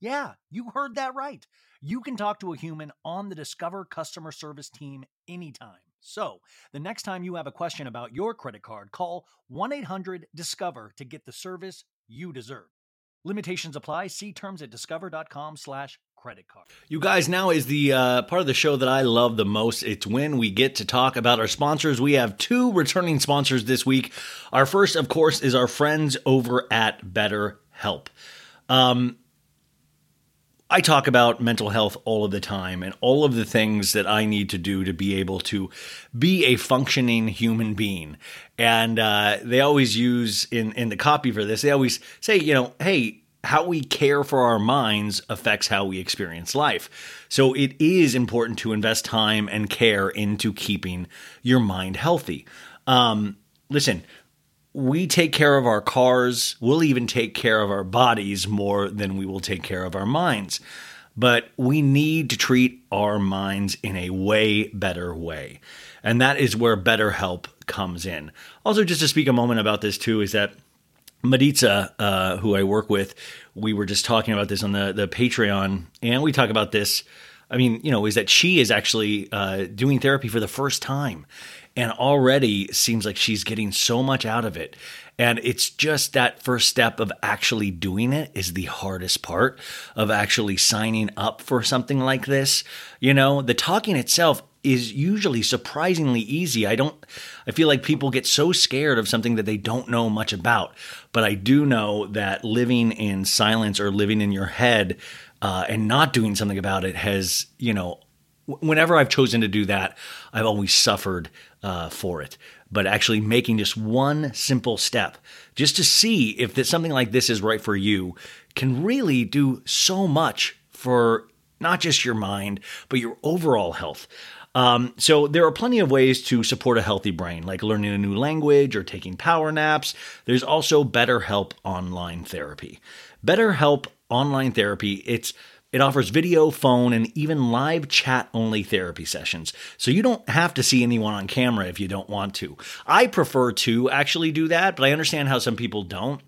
Yeah, you heard that right. You can talk to a human on the Discover customer service team anytime. So, the next time you have a question about your credit card, call 1 800 Discover to get the service you deserve. Limitations apply. See terms at discover.com slash credit card. You guys, now is the uh, part of the show that I love the most. It's when we get to talk about our sponsors. We have two returning sponsors this week. Our first, of course, is our friends over at BetterHelp. Um, I talk about mental health all of the time and all of the things that I need to do to be able to be a functioning human being. And uh, they always use in in the copy for this. They always say, you know, hey, how we care for our minds affects how we experience life. So it is important to invest time and care into keeping your mind healthy. Um, listen, we take care of our cars. We'll even take care of our bodies more than we will take care of our minds. But we need to treat our minds in a way better way. And that is where BetterHelp comes in. Also, just to speak a moment about this too, is that Maritza, uh, who I work with, we were just talking about this on the, the Patreon, and we talk about this I mean, you know, is that she is actually uh, doing therapy for the first time, and already seems like she's getting so much out of it. And it's just that first step of actually doing it is the hardest part of actually signing up for something like this. You know, the talking itself is usually surprisingly easy. I don't I feel like people get so scared of something that they don't know much about. But I do know that living in silence or living in your head uh, and not doing something about it has, you know, whenever I've chosen to do that, I've always suffered uh, for it. But actually making just one simple step, just to see if that something like this is right for you, can really do so much for not just your mind, but your overall health. Um, so there are plenty of ways to support a healthy brain, like learning a new language or taking power naps. There's also BetterHelp online therapy. BetterHelp online therapy, it's it offers video, phone, and even live chat only therapy sessions. So you don't have to see anyone on camera if you don't want to. I prefer to actually do that, but I understand how some people don't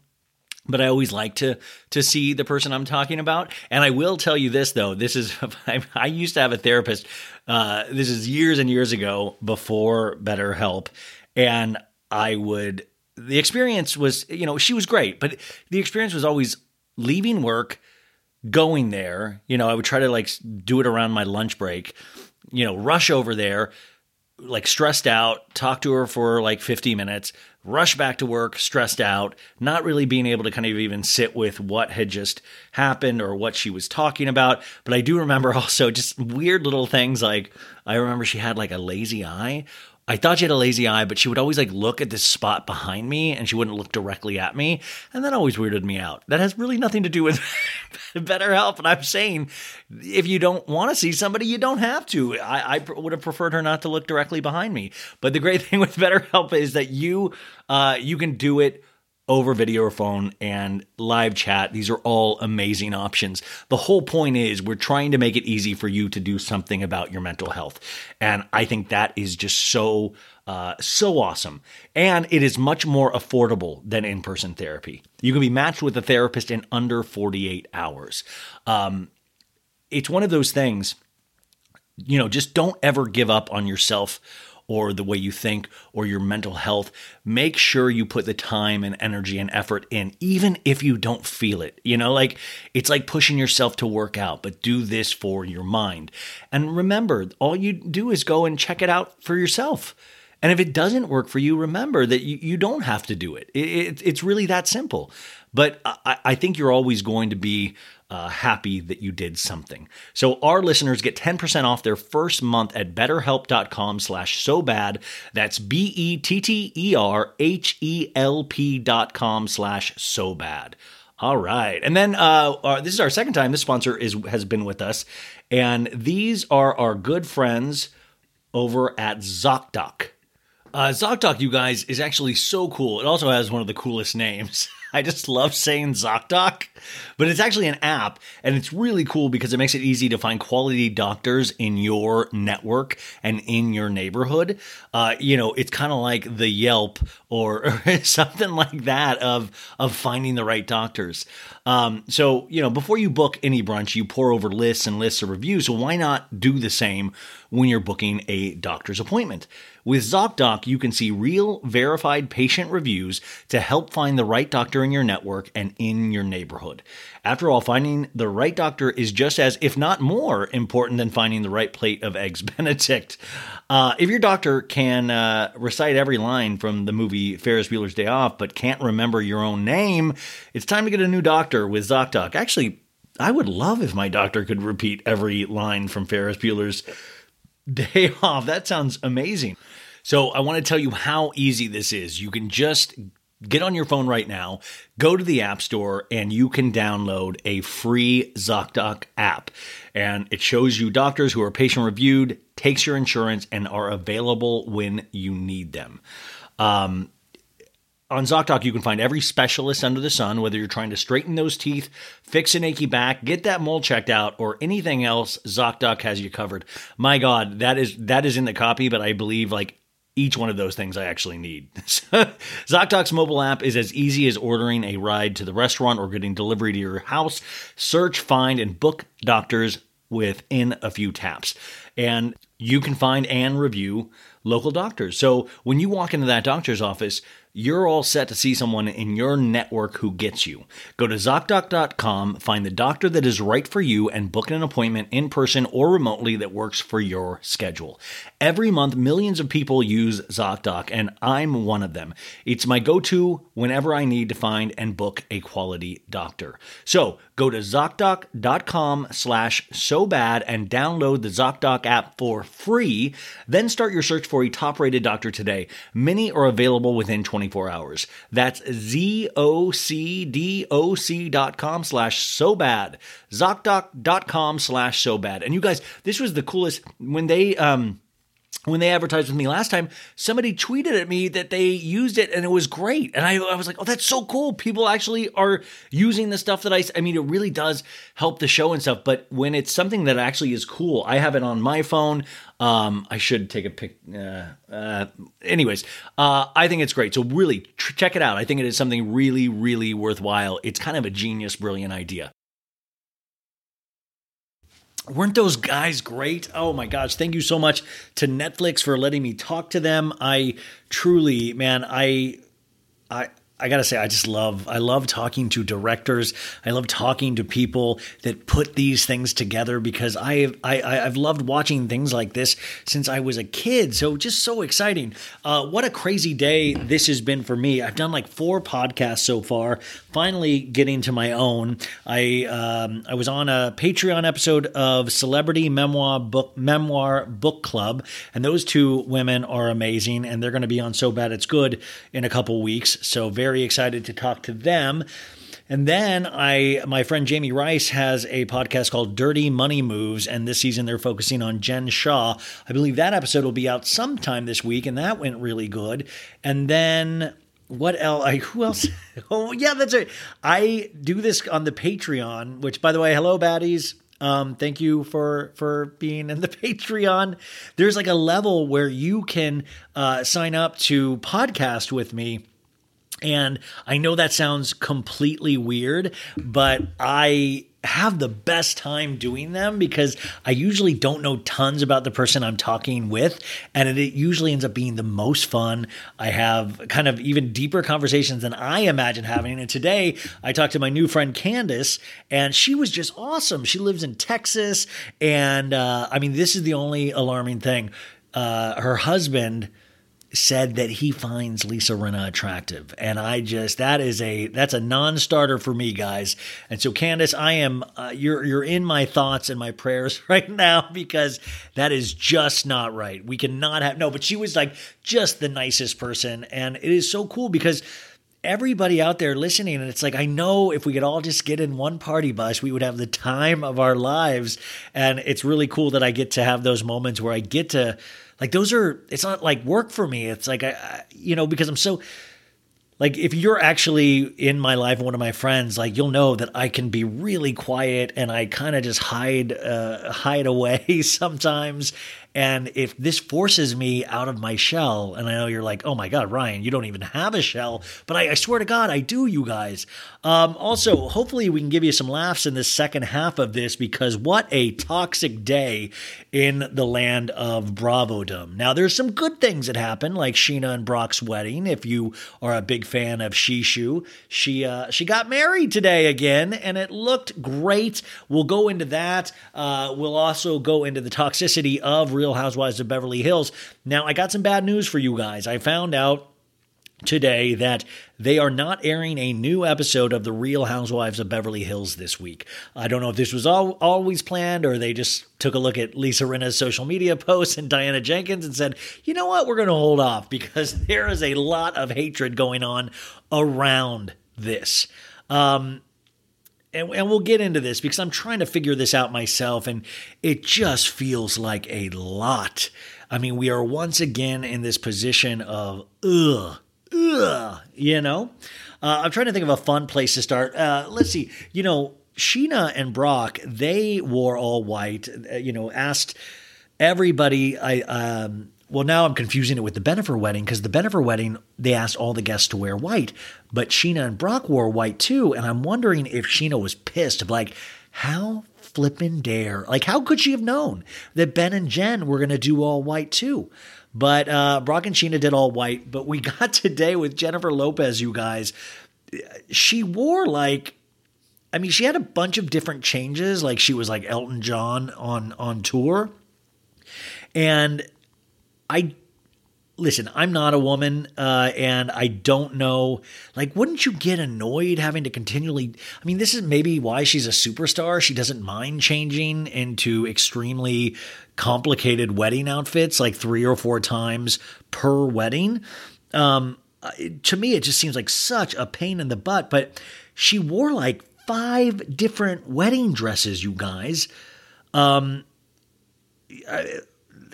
but I always like to to see the person I'm talking about. And I will tell you this though, this is I, used to have a therapist. Uh, this is years and years ago before BetterHelp, and I would the experience was you know she was great, but the experience was always leaving work, going there. You know, I would try to like do it around my lunch break. You know, rush over there, like stressed out, talk to her for like 50 minutes, rush back to work stressed out, not really being able to kind of even sit with what had just happened or what she was talking about. But I do remember also just weird little things like I remember she had like a lazy eye. I thought she had a lazy eye, but she would always like look at this spot behind me and she wouldn't look directly at me. And that always weirded me out. That has really nothing to do with BetterHelp. And I'm saying if you don't want to see somebody, you don't have to. I, I would have preferred her not to look directly behind me. But the great thing with BetterHelp is that you uh, you can do it over video or phone and live chat. These are all amazing options. The whole point is we're trying to make it easy for you to do something about your mental health. And I think that is just so, uh, so awesome. And it is much more affordable than in person therapy. You can be matched with a therapist in under 48 hours. Um, it's one of those things, you know, just don't ever give up on yourself or the way you think or your mental health, make sure you put the time and energy and effort in, even if you don't feel it. You know, like it's like pushing yourself to work out, but do this for your mind. And remember, all you do is go and check it out for yourself. And if it doesn't work for you, remember that you, you don't have to do it. it, it it's really that simple. But I, I think you're always going to be uh, happy that you did something. So our listeners get 10% off their first month at betterhelp.com slash so bad. That's B-E-T-T-E-R-H-E-L-P dot com slash so bad. All right. And then uh, this is our second time this sponsor is has been with us. And these are our good friends over at ZocDoc. Uh, ZocDoc, you guys, is actually so cool. It also has one of the coolest names. I just love saying ZocDoc, but it's actually an app and it's really cool because it makes it easy to find quality doctors in your network and in your neighborhood. Uh, you know, it's kind of like the Yelp or, or, something like that of of finding the right doctors. Um, so you know, before you book any brunch, you pour over lists and lists of reviews. So why not do the same when you're booking a doctor's appointment? With ZocDoc, you can see real, verified patient reviews to help find the right doctor in your network and in your neighborhood. After all, finding the right doctor is just as, if not more, important than finding the right plate of Eggs Benedict. Uh, if your doctor can uh, recite every line from the movie Ferris Bueller's Day Off, but can't remember your own name, it's time to get a new doctor with ZocDoc. Actually, I would love if my doctor could repeat every line from Ferris Bueller's Day Off. That sounds amazing. So I want to tell you how easy this is. You can just get on your phone right now, go to the App Store, and you can download a free ZocDoc app. And it shows you doctors who are patient reviewed, takes your insurance, and are available when you need them. Um, on ZocDoc, you can find every specialist under the sun, whether you're trying to straighten those teeth, fix an achy back, get that mole checked out, or anything else. ZocDoc has you covered. My God, that is that is in the copy, but I believe like each one of those things I actually need. ZocDoc's mobile app is as easy as ordering a ride to the restaurant or getting delivery to your house. Search, find, and book doctors within a few taps. And you can find and review local doctors. So when you walk into that doctor's office, you're all set to see someone in your network who gets you. Go to ZocDoc.com, find the doctor that is right for you, and book an appointment in person or remotely that works for your schedule. Every month, millions of people use ZocDoc, and I'm one of them. It's my go to whenever I need to find and book a quality doctor. So go to ZocDoc.com slash so bad and download the ZocDoc app for free. Then start your search for a top rated doctor today. Many are available within 24 hours. That's Z-O-C-D-O-C.com slash so bad. ZocDoc.com slash so bad. And you guys, this was the coolest when they, um, when they advertised with me last time, somebody tweeted at me that they used it and it was great. And I, I, was like, oh, that's so cool. People actually are using the stuff that I, I mean, it really does help the show and stuff. But when it's something that actually is cool, I have it on my phone. Um, I should take a pic. Uh, uh, anyways, uh, I think it's great. So really tr- check it out. I think it is something really, really worthwhile. It's kind of a genius, brilliant idea weren't those guys great? Oh my gosh, thank you so much to Netflix for letting me talk to them. I truly, man, I I I gotta say, I just love, I love talking to directors. I love talking to people that put these things together because I, I, I've loved watching things like this since I was a kid. So just so exciting. Uh, what a crazy day this has been for me. I've done like four podcasts so far. Finally, getting to my own. I, um, I was on a Patreon episode of Celebrity Memoir Book Memoir Book Club, and those two women are amazing, and they're going to be on So Bad It's Good in a couple weeks. So very very excited to talk to them. And then I, my friend Jamie Rice has a podcast called Dirty Money Moves, and this season they're focusing on Jen Shah. I believe that episode will be out sometime this week, and that went really good. And then what else? I, who else? Oh, yeah, that's right. I do this on the Patreon, which, by the way, hello, baddies. Um, thank you for for being in the Patreon. There's like a level where you can uh, sign up to podcast with me and I know that sounds completely weird, but I have the best time doing them because I usually don't know tons about the person I'm talking with. And it usually ends up being the most fun. I have kind of even deeper conversations than I imagine having. And today I talked to my new friend Candace, and she was just awesome. She lives in Texas. And uh, I mean, this is the only alarming thing. Uh, her husband said that he finds Lisa Rinna attractive. And I just that is a that's a non-starter for me, guys. And so Candace, I am uh, you're you're in my thoughts and my prayers right now because that is just not right. We cannot have no, but she was like just the nicest person and it is so cool because everybody out there listening and it's like i know if we could all just get in one party bus we would have the time of our lives and it's really cool that i get to have those moments where i get to like those are it's not like work for me. It's like I, I you know because I'm so like if you're actually in my life one of my friends like you'll know that i can be really quiet and i kind of just hide uh, hide away sometimes and if this forces me out of my shell and i know you're like oh my god ryan you don't even have a shell but i, I swear to god i do you guys um, also hopefully we can give you some laughs in the second half of this because what a toxic day in the land of bravodom now there's some good things that happen like scheana and brock's wedding if you are a big fan of Shishu. She uh, she got married today again, and it looked great. We'll go into that. Uh, we'll also go into the toxicity of Real Housewives of Beverly Hills. Now, I got some bad news for you guys. I found out today that they are not airing a new episode of The Real Housewives of Beverly Hills this week. I don't know if this was all, always planned or they just took a look at Lisa Rinna's social media posts and Diana Jenkins and said, you know what, we're going to hold off because there is a lot of hatred going on around this. Um, and, and, we'll get into this because I'm trying to figure this out myself, and it just feels like a lot. I mean, we are once again in this position of, ugh, ugh, you know? Uh, I'm trying to think of a fun place to start. Uh, let's see. You know, Scheana and Brock, they wore all white, uh, you know, asked everybody, I, um, well, now I'm confusing it with the Bennifer wedding because the Bennifer wedding, they asked all the guests to wear white, but Scheana and Brock wore white too. And I'm wondering if Scheana was pissed of like, how flippin' dare? Like, how could she have known that Ben and Jen were going to do all white too? But uh, Brock and Scheana did all white. But we got today with Jennifer Lopez, you guys. She wore like I mean, she had a bunch of different changes. Like she was like Elton John on on tour, and I listen. I'm not a woman, uh, and I don't know. Like, wouldn't you get annoyed having to continually? I mean, this is maybe why she's a superstar. She doesn't mind changing into extremely complicated wedding outfits, like three or four times per wedding. Um, to me, it just seems like such a pain in the butt. But she wore like five different wedding dresses, you guys. Um, I,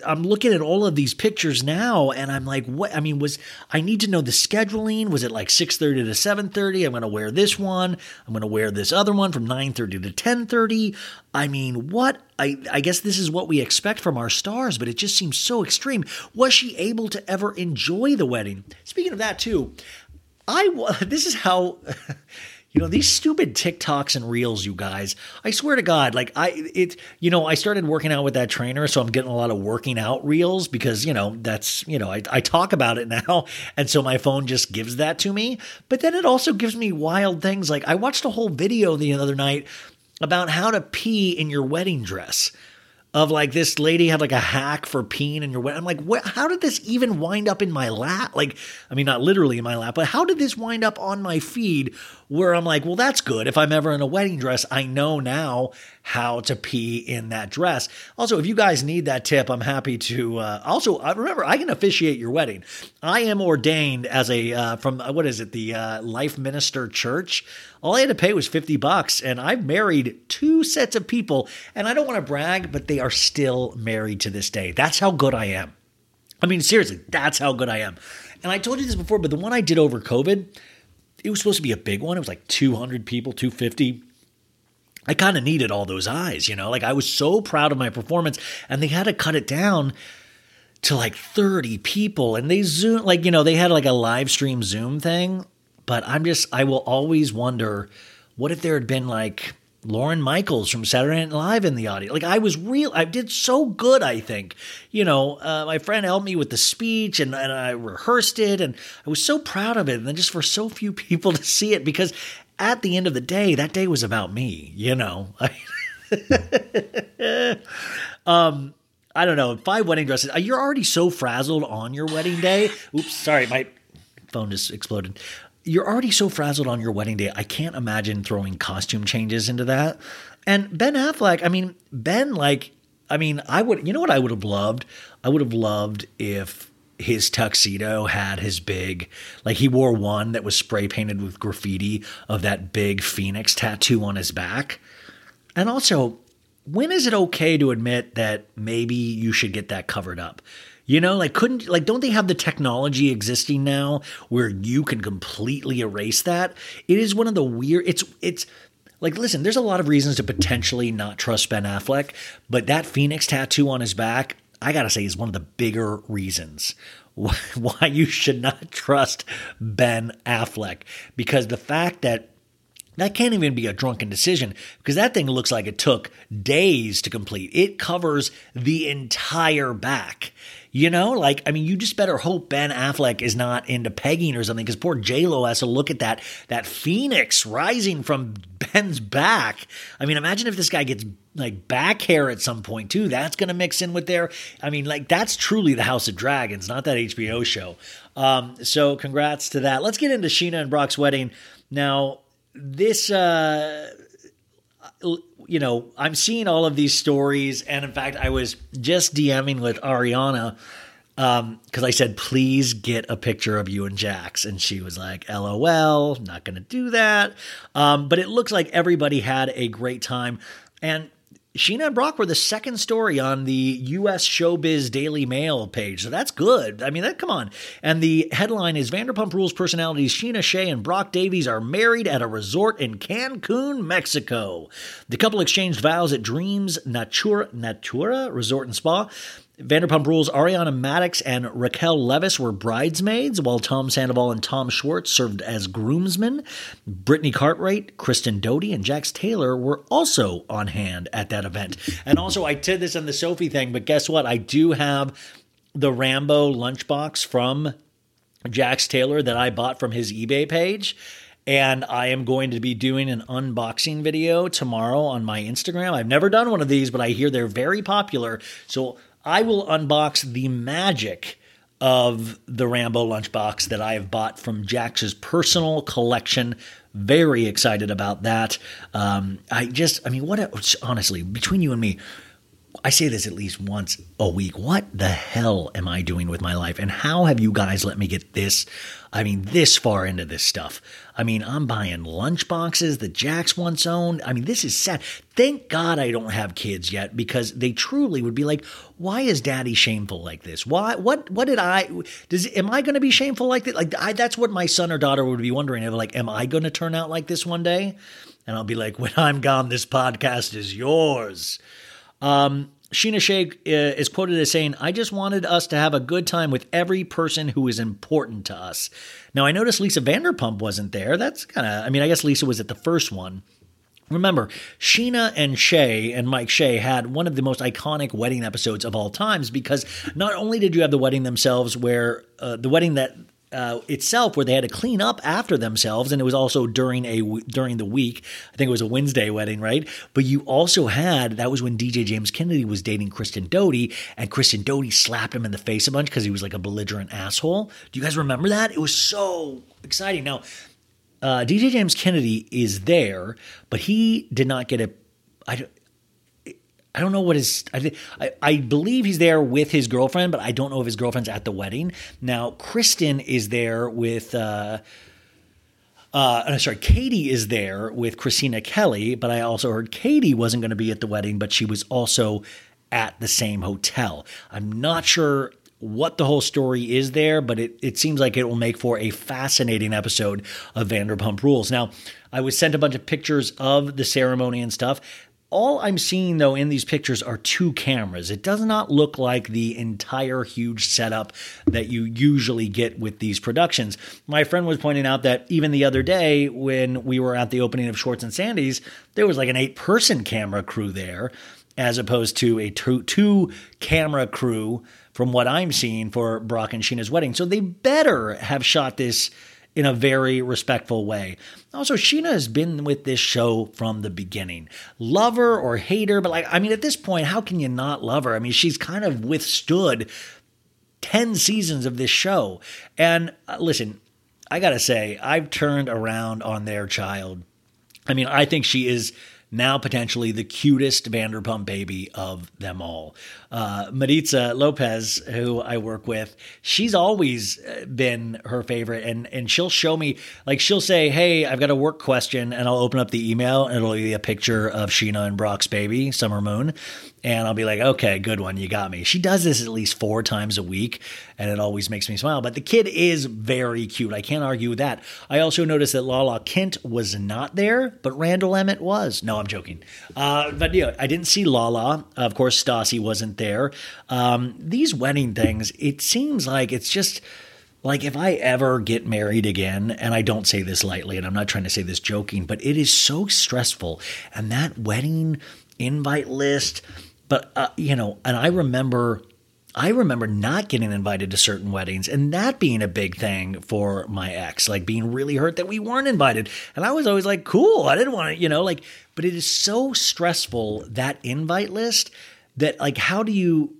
I'm looking at all of these pictures now, and I'm like, what? I mean, was I need to know the scheduling? Was it like 6:30 to 7:30? I'm going to wear this one. I'm going to wear this other one from 9:30 to 10:30. I mean, what? I I guess this is what we expect from our stars, but it just seems so extreme. Was she able to ever enjoy the wedding? Speaking of that, too, I this is how. You know, these stupid TikToks and reels, you guys. I swear to God, like I it you know, I started working out with that trainer, so I'm getting a lot of working out reels because, you know, that's, you know, I, I talk about it now. And so my phone just gives that to me. But then it also gives me wild things. Like I watched a whole video the other night about how to pee in your wedding dress of like this lady had like a hack for peeing in your wedding. I'm like, what, how did this even wind up in my lap? Like, I mean, not literally in my lap, but how did this wind up on my feed where I'm like, well, that's good. If I'm ever in a wedding dress, I know now how to pee in that dress. Also, if you guys need that tip, I'm happy to. Uh, also, uh, remember, I can officiate your wedding. I am ordained as a uh, from uh, what is it, the uh, Life Minister Church. All I had to pay was 50 bucks, and I've married two sets of people. And I don't want to brag, but they are still married to this day. That's how good I am. I mean, seriously, that's how good I am. And I told you this before, but the one I did over COVID, it was supposed to be a big one. It was like 200 people, 250. I kind of needed all those eyes, you know? Like I was so proud of my performance and they had to cut it down to like 30 people and they zoom like, you know, they had like a live stream Zoom thing, but I'm just I will always wonder what if there had been like Lorne Michaels from Saturday Night Live in the audience. Like I was real, I did so good. I think, you know, uh, my friend helped me with the speech, and, and I rehearsed it, and I was so proud of it. And then just for so few people to see it, because at the end of the day, that day was about me. You know, um, I don't know. Five wedding dresses. Uh, You're already so frazzled on your wedding day. Oops, sorry, my phone just exploded you're already so frazzled on your wedding day. I can't imagine throwing costume changes into that. And Ben Affleck, I mean, Ben, like, I mean, I would, you know what I would have loved? I would have loved if his tuxedo had his big, like, he wore one that was spray painted with graffiti of that big phoenix tattoo on his back. And also, when is it okay to admit that maybe you should get that covered up? You know, like couldn't like don't they have the technology existing now where you can completely erase that? It is one of the weird it's it's like listen, there's a lot of reasons to potentially not trust Ben Affleck, but that Phoenix tattoo on his back, I got to say is one of the bigger reasons why you should not trust Ben Affleck because the fact that that can't even be a drunken decision because that thing looks like it took days to complete. It covers the entire back. You know, like, I mean, you just better hope Ben Affleck is not into pegging or something because poor Lo has to look at that, that phoenix rising from Ben's back. I mean, imagine if this guy gets like back hair at some point too. That's going to mix in with their, I mean, like, that's truly the House of Dragons, not that HBO show. Um, so congrats to that. Let's get into Scheana and Brock's wedding. Now, this, uh, you know, I'm seeing all of these stories, and in fact, I was just DMing with Ariana because um, I said, "Please get a picture of you and Jax," and she was like, "LOL, not going to do that." Um, but it looks like everybody had a great time, and Scheana and Brock were the second story on the U.S. Showbiz Daily Mail page, so that's good. I mean, that come on. And the headline is Vanderpump Rules personalities Scheana Shay and Brock Davies are married at a resort in Cancun, Mexico. The couple exchanged vows at Dreams Natura Natura Resort and Spa. Vanderpump Rules, Ariana Madix and Raquel Leviss were bridesmaids, while Tom Sandoval and Tom Schwartz served as groomsmen. Brittany Cartwright, Kristen Doute, and Jax Taylor were also on hand at that event. And also, I did this on the Sophie thing, but guess what? I do have the Rambo lunchbox from Jax Taylor that I bought from his eBay page. And I am going to be doing an unboxing video tomorrow on my Instagram. I've never done one of these, but I hear they're very popular. So I will unbox the magic of the Rambo lunchbox that I have bought from Jax's personal collection. Very excited about that. Um, I just, I mean, what, a, honestly, between you and me, I say this at least once a week. What the hell am I doing with my life? And how have you guys let me get this? I mean, this far into this stuff. I mean, I'm buying lunch boxes that Jax's once owned. I mean, this is sad. Thank God I don't have kids yet because they truly would be like, why is daddy shameful like this? Why, what, what did I, does, am I going to be shameful like that? Like, I, that's what my son or daughter would be wondering. They're like, am I going to turn out like this one day? And I'll be like, when I'm gone, this podcast is yours. Um, Scheana Shay uh, is quoted as saying, I just wanted us to have a good time with every person who is important to us. Now, I noticed Lisa Vanderpump wasn't there. That's kind of, I mean, I guess Lisa was at the first one. Remember, Scheana and Shay and Mike Shay had one of the most iconic wedding episodes of all times because not only did you have the wedding themselves, where uh, the wedding that uh, itself where they had to clean up after themselves, and it was also during a during the week. I think it was a Wednesday wedding, right? But you also had that was when DJ James Kennedy was dating Kristen Doute, and Kristen Doute slapped him in the face a bunch because he was like a belligerent asshole. Do you guys remember that? It was so exciting. Now, uh, DJ James Kennedy is there, but he did not get a. I, I don't know what his. I, I, believe he's there with his girlfriend, but I don't know if his girlfriend's at the wedding. Now, Kristen is there with. Uh, uh, I'm sorry, Katie is there with Christina Kelly, but I also heard Katie wasn't going to be at the wedding, but she was also at the same hotel. I'm not sure what the whole story is there, but it, it seems like it will make for a fascinating episode of Vanderpump Rules. Now, I was sent a bunch of pictures of the ceremony and stuff. All I'm seeing though in these pictures are two cameras. It does not look like the entire huge setup that you usually get with these productions. My friend was pointing out that even the other day when we were at the opening of Schwartz and Sandy's, there was like an eight person camera crew there as opposed to a two, two camera crew from what I'm seeing for Brock and Scheana's wedding. So they better have shot this in a very respectful way. Also, Scheana has been with this show from the beginning. Love her or hate her, but like, I mean, at this point, how can you not love her? I mean, she's kind of withstood 10 seasons of this show. And uh, listen, I gotta say, I've turned around on their child. I mean, I think she is now potentially the cutest Vanderpump baby of them all. Uh, Maritza Lopez, who I work with, she's always uh, been her favorite, and and she'll show me like she'll say, "Hey, I've got a work question," and I'll open up the email, and it'll be a picture of Scheana and Brock's baby, Summer Moon, and I'll be like, "Okay, good one, you got me." She does this at least four times a week, and it always makes me smile. But the kid is very cute. I can't argue with that. I also noticed that Lala Kent was not there, but Randall Emmett was. No, I'm joking. Uh, but yeah, I didn't see Lala. Of course, Stassi wasn't there. Um, these wedding things, it seems like it's just like if I ever get married again, and I don't say this lightly, and I'm not trying to say this joking, but it is so stressful. And that wedding invite list, but uh, you know, and I remember. I remember not getting invited to certain weddings and that being a big thing for my ex, like being really hurt that we weren't invited. And I was always like, cool, I didn't want to, you know, like, but it is so stressful, that invite list, that like, how do you,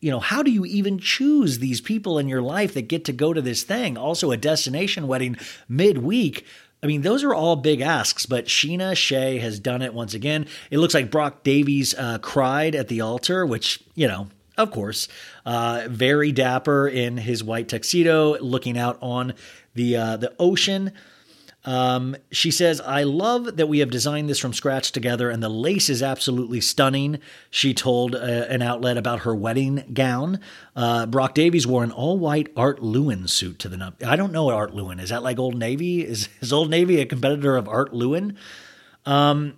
you know, how do you even choose these people in your life that get to go to this thing? Also, a destination wedding midweek. I mean, those are all big asks, but Scheana Shay has done it once again. It looks like Brock Davies uh, cried at the altar, which, you know, of course, uh, very dapper in his white tuxedo, looking out on the uh, the ocean. Um, she says, I love that we have designed this from scratch together, and the lace is absolutely stunning. She told uh, an outlet about her wedding gown. Uh, Brock Davies wore an all white Art Lewin suit to the. I don't know what Art Lewin is. That like Old Navy? Is, is Old Navy a competitor of Art Lewin? Um,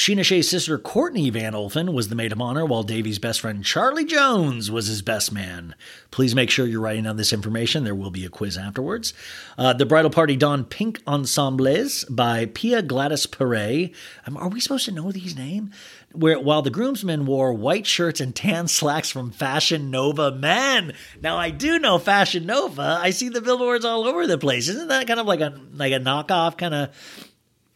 Scheana Shay's sister Courtney Van Olfen was the maid of honor, while Davy's best friend Charlie Jones was his best man. Please make sure you're writing down this information. There will be a quiz afterwards. Uh, the bridal party donned pink ensembles by Pia Gladys Perey. Um, are we supposed to know these names? Where while the groomsmen wore white shirts and tan slacks from Fashion Nova men. Now I do know Fashion Nova. I see the billboards all over the place. Isn't that kind of like a like a knockoff kind of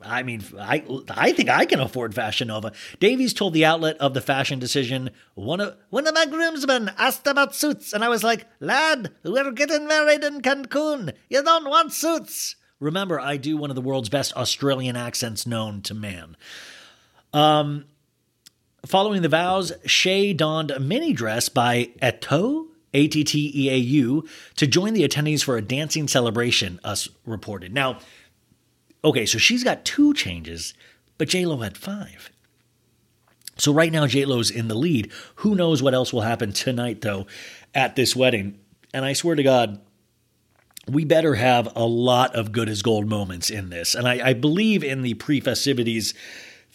I mean, I I think I can afford Fashion Nova. Davies told the outlet of the fashion decision. One of one of my groomsmen asked about suits, and I was like, "Lad, we're getting married in Cancun. You don't want suits." Remember, I do one of the world's best Australian accents known to man. Um, following the vows, Shay donned a mini dress by Atteau. A T T E A U to join the attendees for a dancing celebration, us reported. Now, Okay, so she's got two changes, but J-Lo had five. So right now J-Lo's in the lead. Who knows what else will happen tonight though at this wedding? And I swear to God, we better have a lot of good as gold moments in this. And I, I believe in the pre festivities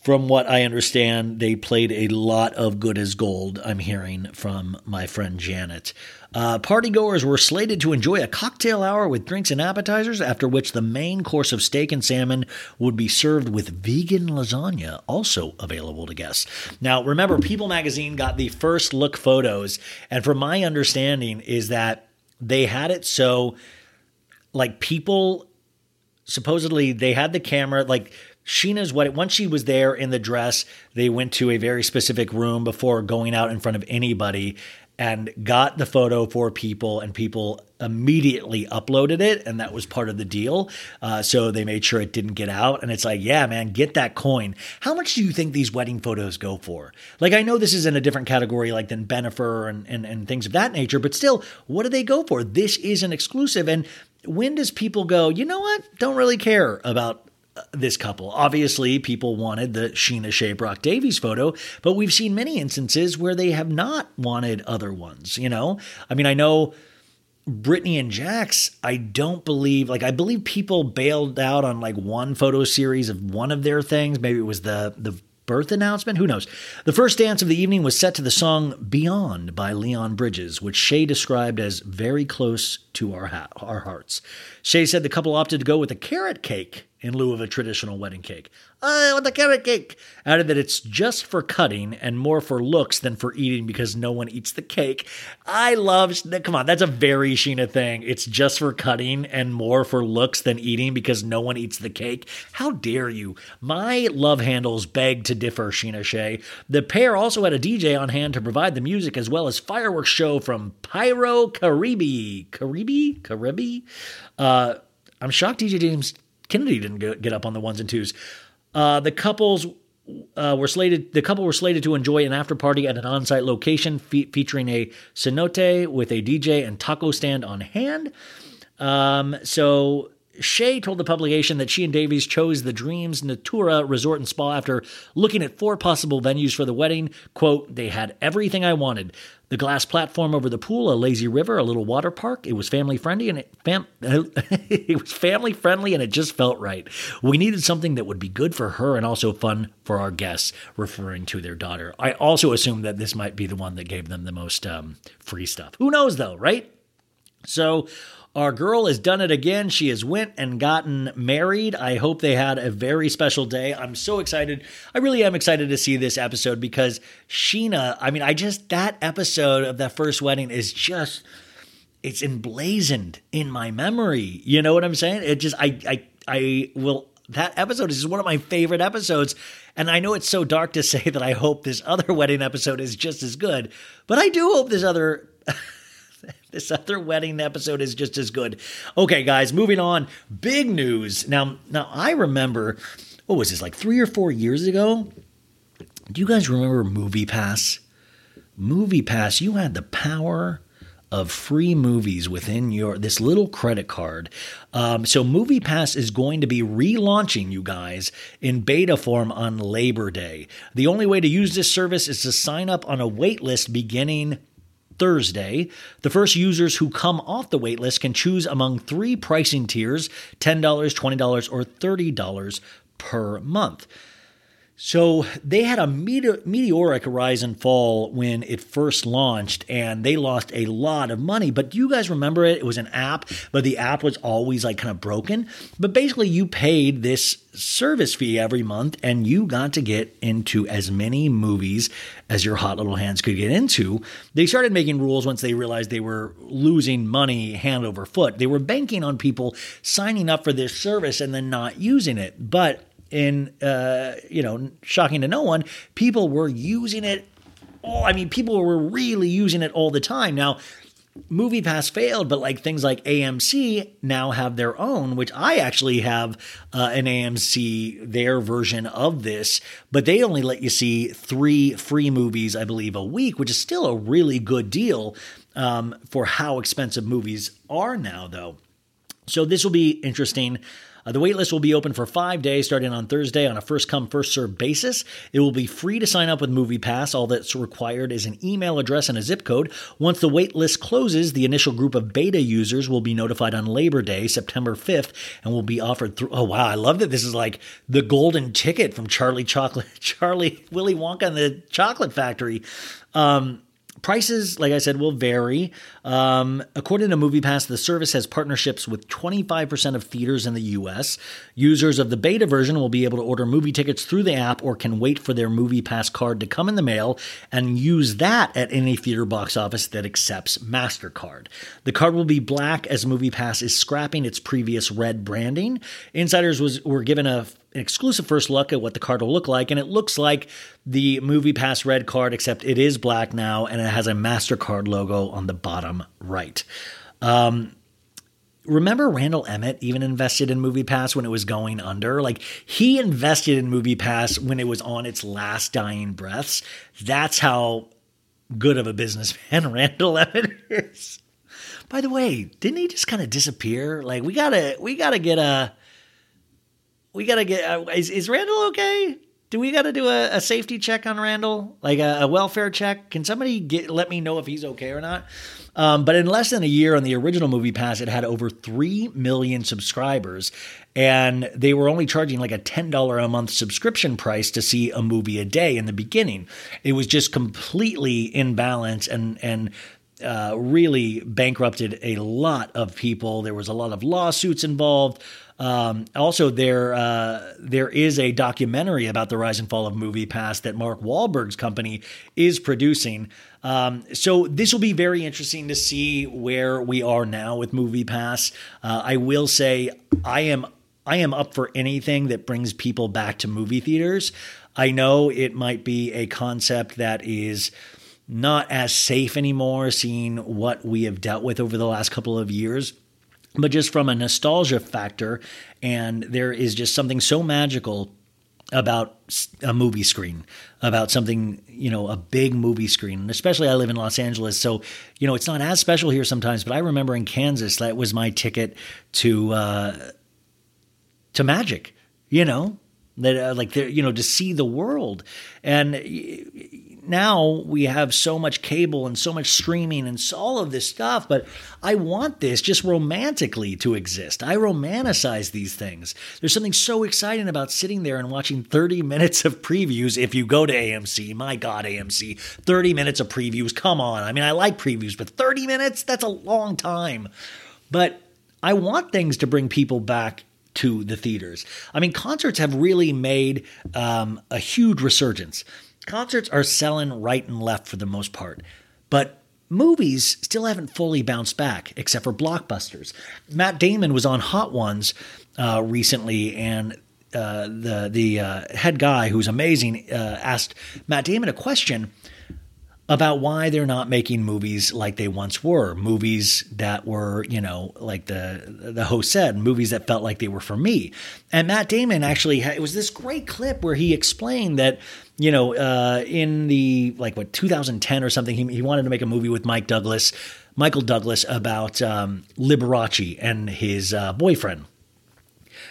from what I understand, they played a lot of good as gold, I'm hearing from my friend Janet. Uh, partygoers were slated to enjoy a cocktail hour with drinks and appetizers, after which the main course of steak and salmon would be served with vegan lasagna, also available to guests. Now, remember, People magazine got the first look photos, and from my understanding, is that they had it so like people supposedly they had the camera like Scheana's wedding, once she was there in the dress, they went to a very specific room before going out in front of anybody and got the photo for people, and people immediately uploaded it, and that was part of the deal. Uh, so they made sure it didn't get out. And it's like, yeah, man, get that coin. How much do you think these wedding photos go for? Like, I know this is in a different category, like than Bennifer and, and, and things of that nature, but still, what do they go for? This is an exclusive. And when does people go, you know what? Don't really care about this couple. Obviously, people wanted the Scheana Shay Brock Davies photo, but we've seen many instances where they have not wanted other ones. You know, I mean, I know Brittany and Jax, I don't believe, like, I believe people bailed out on like one photo series of one of their things. Maybe it was the the birth announcement? Who knows? The first dance of the evening was set to the song Beyond by Leon Bridges, which Shay described as very close to our, ha- our hearts. Shay said the couple opted to go with a carrot cake in lieu of a traditional wedding cake. I want the carrot cake. Added that it's just for cutting and more for looks than for eating because no one eats the cake. I love, come on, that's a very Scheana thing. It's just for cutting and more for looks than eating because no one eats the cake. How dare you? My love handles beg to differ, Scheana Shay. The pair also had a DJ on hand to provide the music as well as fireworks show from Pyro Caribe. Caribe? Caribe? Uh, I'm shocked DJ James Kennedy didn't get up on the ones and twos. Uh, the couples uh, were slated. The couple were slated to enjoy an after party at an on-site location fe- featuring a cenote with a DJ and taco stand on hand. Um, so Shay told the publication that she and Davies chose the Dreams Natura Resort and Spa after looking at four possible venues for the wedding. Quote, they had everything I wanted. The glass platform over the pool, a lazy river, a little water park. It was family friendly and it fam- it was family friendly and it just felt right. We needed something that would be good for her and also fun for our guests, referring to their daughter. I also assume that this might be the one that gave them the most um, free stuff. Who knows though, right? So our girl has done it again. She has went and gotten married. I hope they had a very special day. I'm so excited. I really am excited to see this episode because Scheana, I mean, I just that episode of that first wedding is just it's emblazoned in my memory. You know what I'm saying? It just I I I will that episode is one of my favorite episodes. And I know it's so dark to say that I hope this other wedding episode is just as good, but I do hope this other this other wedding episode is just as good. Okay, guys, moving on. Big news. Now, now I remember, what was this, like three or four years ago? Do you guys remember MoviePass? Movie Pass, you had the power of free movies within your this little credit card. Um, so MoviePass is going to be relaunching you guys in beta form on Labor Day. The only way to use this service is to sign up on a wait list beginning Thursday. The first users who come off the waitlist can choose among three pricing tiers $10, $20, or $30 per month. So they had a meteor- meteoric rise and fall when it first launched, and they lost a lot of money. But do you guys remember it? It was an app, but the app was always like kind of broken. But basically, you paid this service fee every month, and you got to get into as many movies as your hot little hands could get into. They started making rules once they realized they were losing money hand over foot. They were banking on people signing up for this service and then not using it. But in uh, you know, shocking to no one, people were using it. Oh, I mean, people were really using it all the time. Now, MoviePass failed, but like things like AMC now have their own, which I actually have uh, an AMC their version of this, but they only let you see three free movies, I believe, a week, which is still a really good deal um, for how expensive movies are now, though. So this will be interesting. Uh, the waitlist will be open for five days starting on Thursday on a first come, first served basis. It will be free to sign up with MoviePass. All that's required is an email address and a zip code. Once the waitlist closes, the initial group of beta users will be notified on Labor Day, September 5th, and will be offered through. Oh, wow. I love that this is like the golden ticket from Charlie Chocolate, Charlie, Willy Wonka and the Chocolate Factory. Um, Prices, like I said, will vary. Um, according to MoviePass, the service has partnerships with 25% of theaters in the US. Users of the beta version will be able to order movie tickets through the app or can wait for their MoviePass card to come in the mail and use that at any theater box office that accepts MasterCard. The card will be black as MoviePass is scrapping its previous red branding. Insiders was, were given a an exclusive first look at what the card will look like, and it looks like the MoviePass red card, except it is black now, and it has a MasterCard logo on the bottom right. Um, remember Randall Emmett even invested in MoviePass when it was going under? Like he invested in MoviePass when it was on its last dying breaths. That's how good of a businessman Randall Emmett is. By the way, didn't he just kind of disappear? Like we gotta we gotta get a we gotta get. Uh, is is Randall okay? Do we got to do a, a, safety check on Randall, like a, a, welfare check? Can somebody get let me know if he's okay or not? Um, but in less than a year on the original MoviePass, it had over three million subscribers, and they were only charging like a ten dollar a month subscription price to see a movie a day in the beginning. It was just completely in balance, and and uh, really bankrupted a lot of people. There was a lot of lawsuits involved. Um, also, there uh, there is a documentary about the rise and fall of MoviePass that Mark Wahlberg's company is producing. Um, so this will be very interesting to see where we are now with MoviePass. Uh, I will say I am I am up for anything that brings people back to movie theaters. I know it might be a concept that is not as safe anymore, seeing what we have dealt with over the last couple of years but just from a nostalgia factor. And there is just something so magical about a movie screen, about something, you know, a big movie screen. And especially I live in Los Angeles. So, you know, it's not as special here sometimes, but I remember in Kansas, that was my ticket to, uh, to magic, you know, that uh, like, you know, to see the world. And, now we have so much cable and so much streaming and all of this stuff, but I want this just romantically to exist. I romanticize these things. There's something so exciting about sitting there and watching 30 minutes of previews if you go to AMC. My God, AMC, 30 minutes of previews. Come on. I mean, I like previews, but 30 minutes? That's a long time. But I want things to bring people back to the theaters. I mean, concerts have really made um, a huge resurgence concerts are selling right and left for the most part, but movies still haven't fully bounced back, except for blockbusters. Matt Damon was on Hot Ones uh, recently, and uh, the the uh, head guy, who's amazing, uh, asked Matt Damon a question about why they're not making movies like they once were, movies that were, you know, like the the host said, movies that felt like they were for me. And Matt Damon actually had, it was this great clip where he explained that, you know, uh, in the like what 2010 or something, he, he wanted to make a movie with Mike Douglas, Michael Douglas about um, Liberace and his uh, boyfriend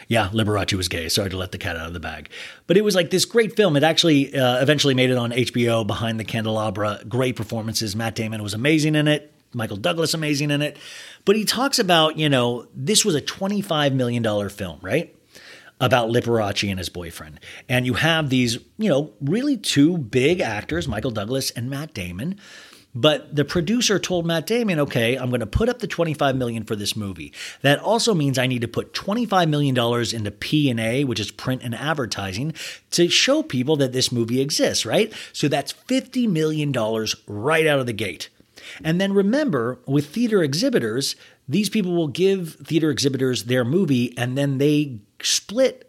yeah, Liberace was gay. Sorry to let the cat out of the bag. But it was like this great film. It actually uh, eventually made it on HBO behind the candelabra. Great performances. Matt Damon was amazing in it. Michael Douglas amazing in it. But he talks about, you know, this was a $25 million film, right? About Liberace and his boyfriend. And you have these, you know, really two big actors, Michael Douglas and Matt Damon. But the producer told Matt Damon, okay, I'm going to put up the 25 million for this movie. That also means I need to put 25 million dollars into P&A, which is print and advertising, to show people that this movie exists, right? So that's 50 million dollars right out of the gate. And then remember, with theater exhibitors, these people will give theater exhibitors their movie and then they split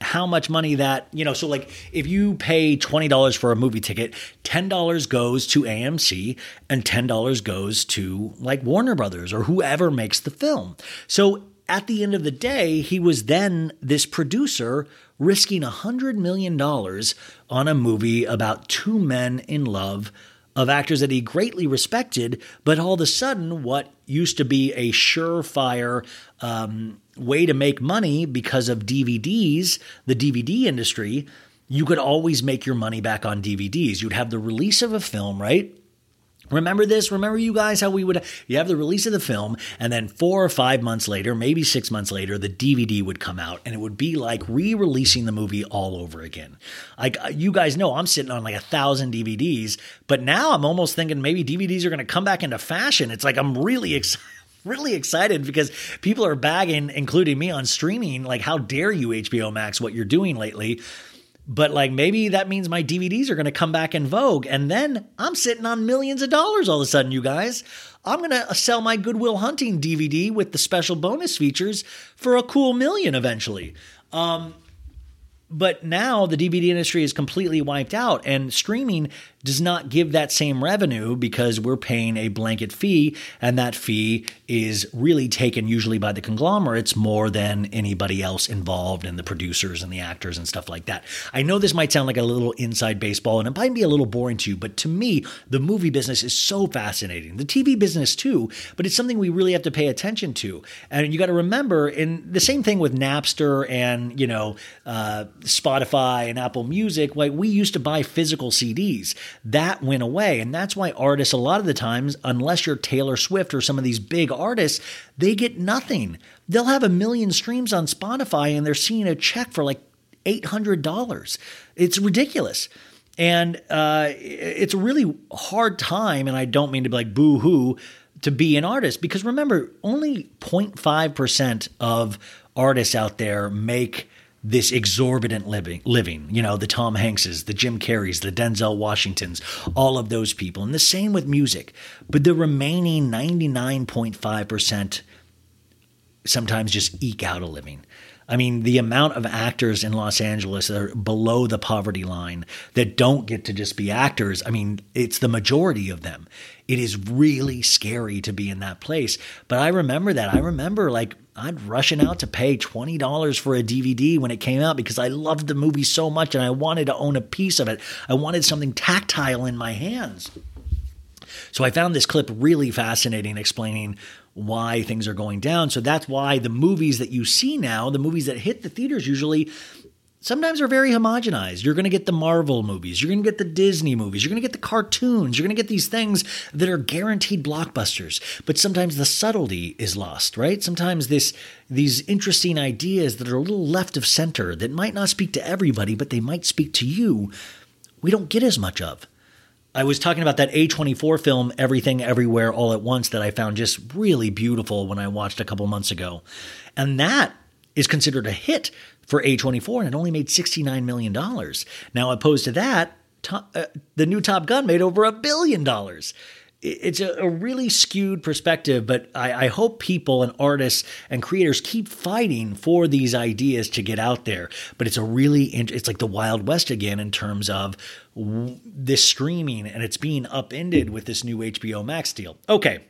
how much money that, you know, so like if you pay $20 for a movie ticket, $10 goes to AMC and $10 goes to like Warner Brothers or whoever makes the film. So at the end of the day, he was then this producer risking $100 million on a movie about two men in love of actors that he greatly respected, but all of a sudden, what used to be a surefire um, way to make money because of DVDs, the DVD industry, you could always make your money back on DVDs. You'd have the release of a film, right? Remember this? Remember you guys how we would you have the release of the film and then 4 or 5 months later, maybe 6 months later, the DVD would come out and it would be like re-releasing the movie all over again. Like uh, you guys know I'm sitting on like a 1000 DVDs, but now I'm almost thinking maybe DVDs are going to come back into fashion. It's like I'm really excited really excited because people are bagging, including me, on streaming. Like, how dare you, HBO Max, what you're doing lately? But like maybe that means my DVDs are going to come back in vogue. And then I'm sitting on millions of dollars all of a sudden, you guys. I'm going to sell my Goodwill Hunting DVD with the special bonus features for a cool million eventually. Um, but now the DVD industry is completely wiped out, and streaming does not give that same revenue because we're paying a blanket fee, and that fee is really taken usually by the conglomerates more than anybody else involved and the producers and the actors and stuff like that. I know this might sound like a little inside baseball and it might be a little boring to you, but to me, the movie business is so fascinating. The TV business too, but it's something we really have to pay attention to. And you got to remember, in the same thing with Napster and, you know, uh, Spotify and Apple Music, like we used to buy physical CDs that went away. And that's why artists, a lot of the times, unless you're Taylor Swift or some of these big artists, they get nothing. They'll have a million streams on Spotify and they're seeing a check for like $800. It's ridiculous. And uh, it's a really hard time. And I don't mean to be like boo hoo to be an artist because remember, only 0.5% of artists out there make this exorbitant living living you know the tom hankses the jim carreys the denzel washingtons all of those people. And the same with music. But the remaining 99.5% sometimes just eke out a living I mean, the amount of actors in Los Angeles that are below the poverty line that don't get to just be actors, I mean, it's the majority of them. It is really scary to be in that place. But I remember that. I remember like I'd rushing out to pay $20 for a DVD when it came out because I loved the movie so much and I wanted to own a piece of it. I wanted something tactile in my hands. So I found this clip really fascinating explaining why things are going down. So that's why the movies that you see now, the movies that hit the theaters usually sometimes are very homogenized. You're going to get the Marvel movies, you're going to get the Disney movies, you're going to get the cartoons, you're going to get these things that are guaranteed blockbusters. But sometimes the subtlety is lost, right? Sometimes this these interesting ideas that are a little left of center that might not speak to everybody, but they might speak to you, we don't get as much of. I was talking about that A24 film, Everything Everywhere All at Once, that I found just really beautiful when I watched a couple months ago. And that is considered a hit for A24, and it only made $69 million. Now, opposed to that, top, uh, the new Top Gun made over a billion dollars. It's a, a, really skewed perspective, but I, I hope people and artists and creators keep fighting for these ideas to get out there. But it's a really, it's like the Wild West again in terms of this streaming, and it's being upended with this new HBO Max deal. Okay,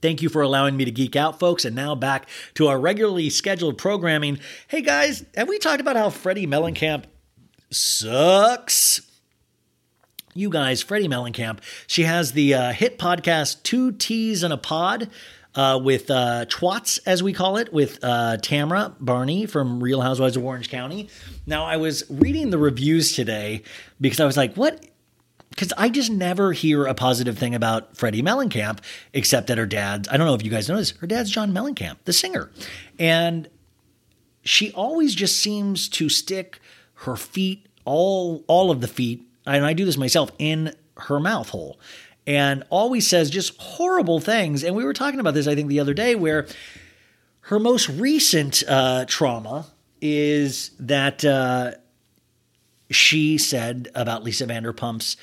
Thank you for allowing me to geek out, folks. And now back to our regularly scheduled programming. Hey guys, have we talked about how Freddie Mellencamp sucks? You guys, Freddie Mellencamp, she has the uh, hit podcast Two T's and a Pod. Uh, with uh, Twats, as we call it, with uh, Tamra Barney from Real Housewives of Orange County. Now, I was reading the reviews today because I was like, what because I just never hear a positive thing about Freddie Mellencamp, except that her dad, I don't know if you guys know this, her dad's John Mellencamp, the singer. And she always just seems to stick her feet, all all of the feet, and I do this myself, in her mouth hole. And always says just horrible things. And we were talking about this, I think, the other day, where her most recent uh, trauma is that uh, she said about Lisa Vanderpump's.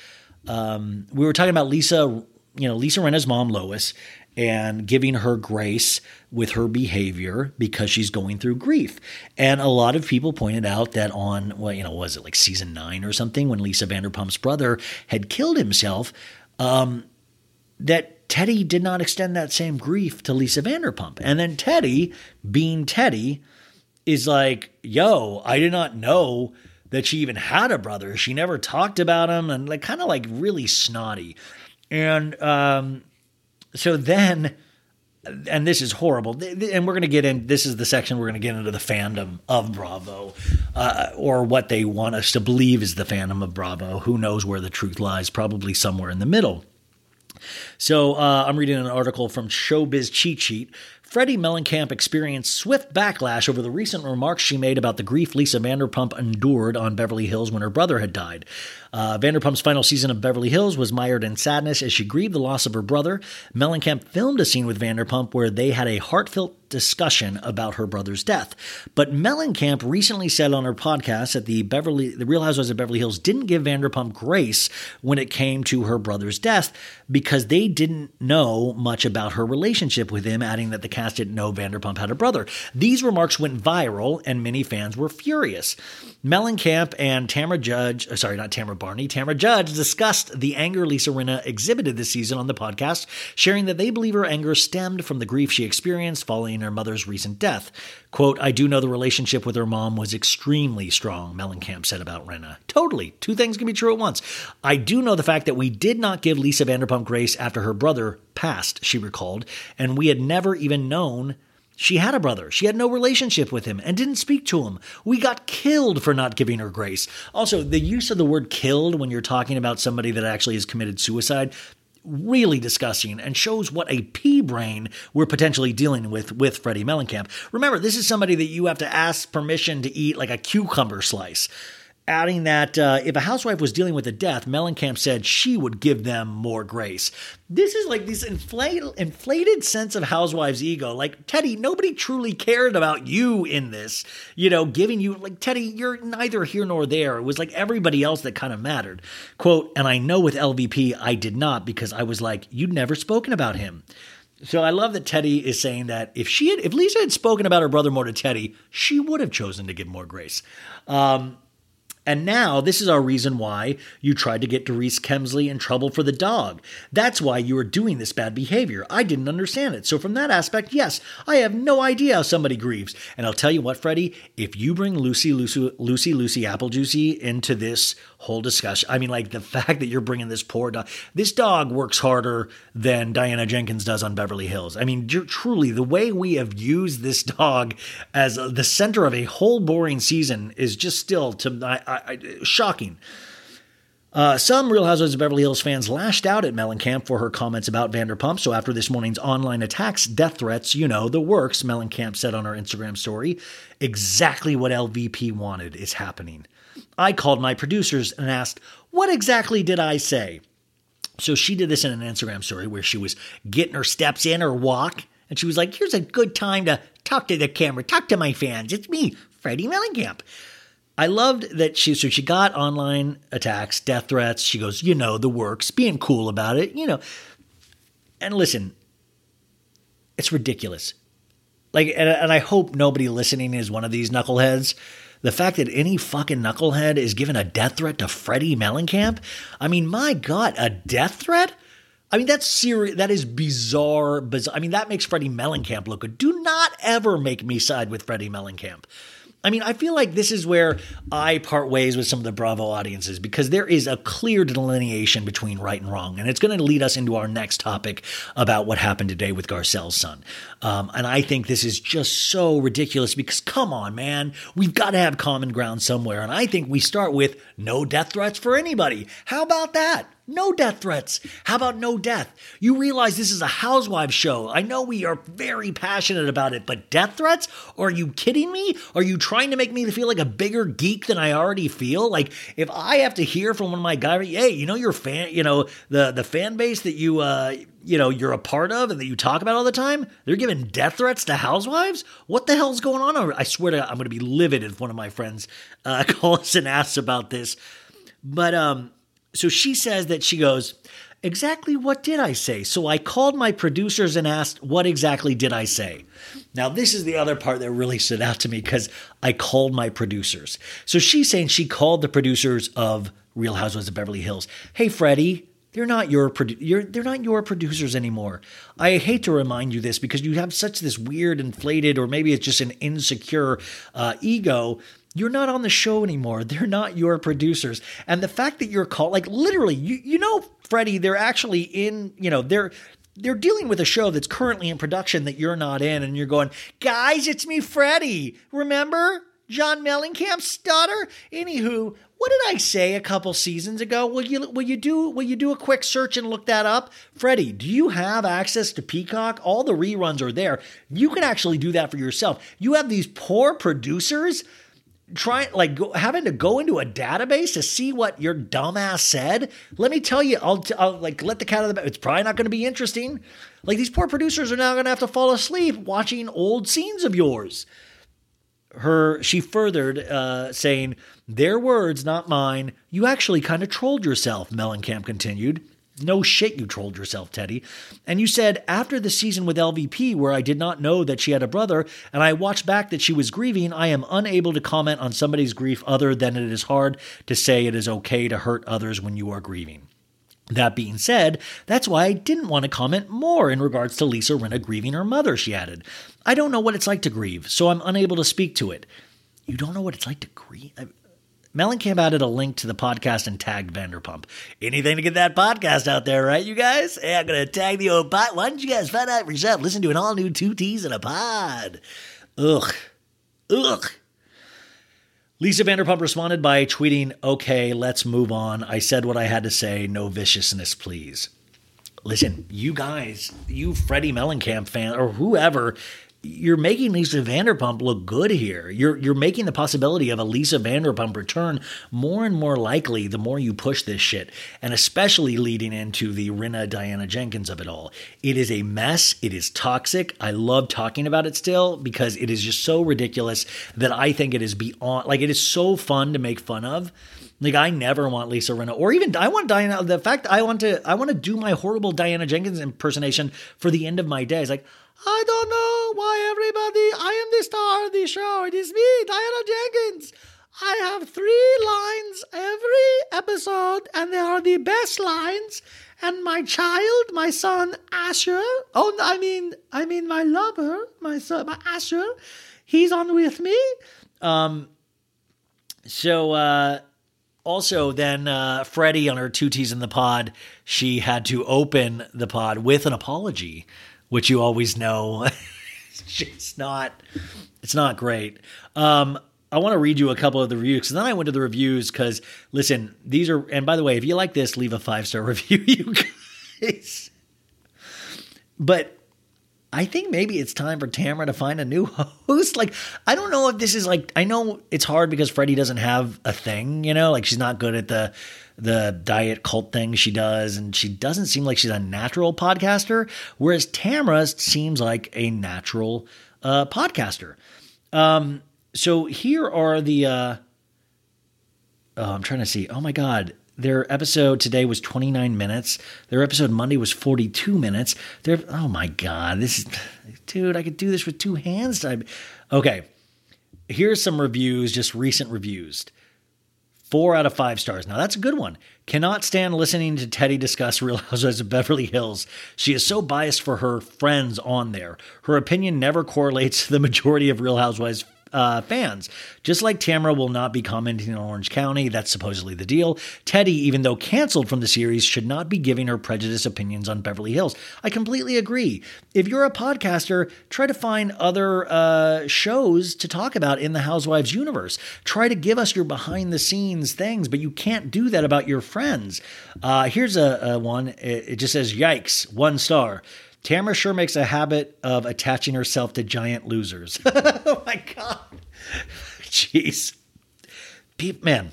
Um, we were talking about Lisa, you know, Lisa Rinna's mom, Lois, and giving her grace with her behavior because she's going through grief. And a lot of people pointed out that on, well, you know, was it like season nine or something when Lisa Vanderpump's brother had killed himself, um, that Teddi did not extend that same grief to Lisa Vanderpump. And then Teddi, being Teddi, is like, yo, I did not know that she even had a brother. She never talked about him and like kind of like really snotty. And um, so then, and this is horrible. And we're going to get in. This is the section we're going to get into the fandom of Bravo, uh, or what they want us to believe is the fandom of Bravo. Who knows where the truth lies? Probably somewhere in the middle. So uh, I'm reading an article from Showbiz Cheat Sheet. Freddie Mellencamp experienced swift backlash over the recent remarks she made about the grief Lisa Vanderpump endured on Beverly Hills when her brother had died. Uh, Vanderpump's final season of Beverly Hills was mired in sadness as she grieved the loss of her brother. Mellencamp filmed a scene with Vanderpump where they had a heartfelt discussion about her brother's death. But Mellencamp recently said on her podcast that the Beverly, the Real Housewives of Beverly Hills didn't give Vanderpump grace when it came to her brother's death because they didn't know much about her relationship with him, adding that the cast didn't know Vanderpump had a brother. These remarks went viral, and many fans were furious. Mellencamp and Tamra Judge, uh, sorry, not Tamra Barney, Tamra Judge discussed the anger Lisa Rinna exhibited this season on the podcast, sharing that they believe her anger stemmed from the grief she experienced following her mother's recent death. Quote, I do know the relationship with her mom was extremely strong, Mellencamp said about Rinna. Totally. Two things can be true at once. I do know the fact that we did not give Lisa Vanderpump grace after her brother passed, she recalled, and we had never even known she had a brother. She had no relationship with him and didn't speak to him. We got killed for not giving her grace. Also, the use of the word killed when you're talking about somebody that actually has committed suicide, really disgusting and shows what a pea brain we're potentially dealing with with Freddie Mellencamp. Remember, this is somebody that you have to ask permission to eat like a cucumber slice adding that uh, if a housewife was dealing with a death, Mellencamp said she would give them more grace. This is like this inflated, inflated sense of housewives' ego. Like, Teddi, nobody truly cared about you in this, you know, giving you, like, Teddi, you're neither here nor there. It was like everybody else that kind of mattered. Quote, and I know with LVP, I did not because I was like, you'd never spoken about him. So I love that Teddi is saying that if she had, if Lisa had spoken about her brother more to Teddi, she would have chosen to give more grace. Um, and now this is our reason why you tried to get Dorit Kemsley in trouble for the dog. That's why you were doing this bad behavior. I didn't understand it. So from that aspect, yes, I have no idea how somebody grieves. And I'll tell you what, Freddie, if you bring Lucy, Lucy, Lucy, Lucy Apple Juicy into this whole discussion, I mean, like the fact that you're bringing this poor dog, this dog works harder than Diana Jenkins does on Beverly Hills. I mean, truly, the way we have used this dog as the center of a whole boring season is just still to I, I, shocking. Uh, some Real Housewives of Beverly Hills fans lashed out at Mellencamp for her comments about Vanderpump. So after this morning's online attacks, death threats, you know, the works, Mellencamp said on her Instagram story, exactly what LVP wanted is happening. I called my producers and asked, what exactly did I say? So she did this in an Instagram story where she was getting her steps in her walk. And she was like, here's a good time to talk to the camera, talk to my fans. It's me, Freddie Mellencamp. I loved that she so she got online attacks, death threats. She goes, you know, the works, being cool about it, you know. And listen, it's ridiculous. Like, and, and I hope nobody listening is one of these knuckleheads. The fact that any fucking knucklehead is given a death threat to Freddie Mellencamp, I mean, my God, a death threat? I mean, that's serious. That is bizarre, bizarre. I mean, that makes Freddie Mellencamp look good. Do not ever make me side with Freddie Mellencamp. I mean, I feel like this is where I part ways with some of the Bravo audiences because there is a clear delineation between right and wrong. And it's going to lead us into our next topic about what happened today with Garcelle's son. Um, and I think this is just so ridiculous because, come on, man, we've got to have common ground somewhere. And I think we start with no death threats for anybody. How about that? No death threats. How about no death? You realize this is a housewives show. I know we are very passionate about it, but death threats? Are you kidding me? Are you trying to make me feel like a bigger geek than I already feel? Like if I have to hear from one of my guys, hey, you know your fan, you know the the fan base that you uh you know you're a part of and that you talk about all the time, they're giving death threats to housewives. What the hell's going on? I swear to God, I'm going to be livid if one of my friends uh, calls and asks about this. But um, so she says that she goes, Exactly what did I say? So I called my producers and asked, What exactly did I say? Now, this is the other part that really stood out to me because I called my producers. So she's saying she called the producers of Real Housewives of Beverly Hills. Hey, Freddie, they're not your produ- they're not your producers anymore. I hate to remind you this because you have such this weird inflated or maybe it's just an insecure uh, ego you're not on the show anymore. They're not your producers. And the fact that you're called, like literally, you, you know, Freddie, they're actually in, you know, they're, they're dealing with a show that's currently in production that you're not in. And you're going, guys, it's me, Freddie. Remember John Mellencamp's daughter? Anywho, what did I say a couple seasons ago? Will you will you do will you do a quick search and look that up? Freddie, do you have access to Peacock? All the reruns are there. You can actually do that for yourself. You have these poor producers trying like go, having to go into a database to see what your dumbass said? Let me tell you I'll, I'll like let the cat out of the bag it's probably not going to be interesting. Like these poor producers are now going to have to fall asleep watching old scenes of yours. Her she furthered uh, saying their words not mine. You actually kind of trolled yourself mellencamp continued no shit, you trolled yourself, Teddi. And you said, after the season with LVP, where I did not know that she had a brother, and I watched back that she was grieving, I am unable to comment on somebody's grief other than it is hard to say it is okay to hurt others when you are grieving. That being said, that's why I didn't want to comment more in regards to Lisa Rinna grieving her mother, she added. I don't know what it's like to grieve, so I'm unable to speak to it. You don't know what it's like to grieve? Mellencamp added a link to the podcast and tagged Vanderpump. Anything to get that podcast out there, right, you guys? Hey, I'm going to tag the old pod. Why don't you guys find out for yourself? Listen to an all new two T's in a pod. Ugh. Ugh. Lisa Vanderpump responded by tweeting, Okay, let's move on. I said what I had to say. No viciousness, please. Listen, you guys, you Freddie Mellencamp fan or whoever, you're making Lisa Vanderpump look good here. You're you're making the possibility of a Lisa Vanderpump return more and more likely the more you push this shit, and especially leading into the Rinna Diana Jenkins of it all. It is a mess. It is toxic. I love talking about it still because it is just so ridiculous that I think it is beyond. Like it is so fun to make fun of. Like I never want Lisa Rinna, or even I want Diana. The fact I want to, I want to do my horrible Diana Jenkins impersonation for the end of my days. Like I don't know why everybody. I am the star of the show. It is me, Diana Jenkins. I have three lines every episode, and they are the best lines. And my child, my son Asher. Oh, I mean, I mean my lover, my son, my Asher. He's on with me. Um. So, uh, also then uh, Freddie on her two T's in the pod, she had to open the pod with an apology which you always know it's not it's not great. Um, I want to read you a couple of the reviews because then I went to the reviews because listen, these are and by the way, if you like this, leave a five star review, you guys. But I think maybe it's time for Tamara to find a new host. Like, I don't know if this is like I know it's hard because Freddie doesn't have a thing, you know, like she's not good at the the diet cult thing she does, and she doesn't seem like she's a natural podcaster, whereas Tamra seems like a natural uh, podcaster. Um, so here are the. Uh, oh, I'm trying to see. Oh my god, their episode today was 29 minutes. Their episode Monday was 42 minutes. Oh my god, this is dude, I could do this with two hands. Okay. Here's some reviews, just recent reviews. Four out of five stars. Now that's a good one. Cannot stand listening to Teddi discuss Real Housewives of Beverly Hills. She is so biased for her friends on there. Her opinion never correlates to the majority of Real Housewives uh, fans. Just like Tamra will not be commenting on Orange County, that's supposedly the deal. Teddi, even though canceled from the series, should not be giving her prejudiced opinions on Beverly Hills. I completely agree. If you're a podcaster, try to find other uh, shows to talk about in the Housewives universe. Try to give us your behind the scenes things, but you can't do that about your friends. Uh, here's a, a one. It, it just says, "Yikes!" One star. Tamara sure makes a habit of attaching herself to giant losers. oh my god. Jeez. Pe- Man,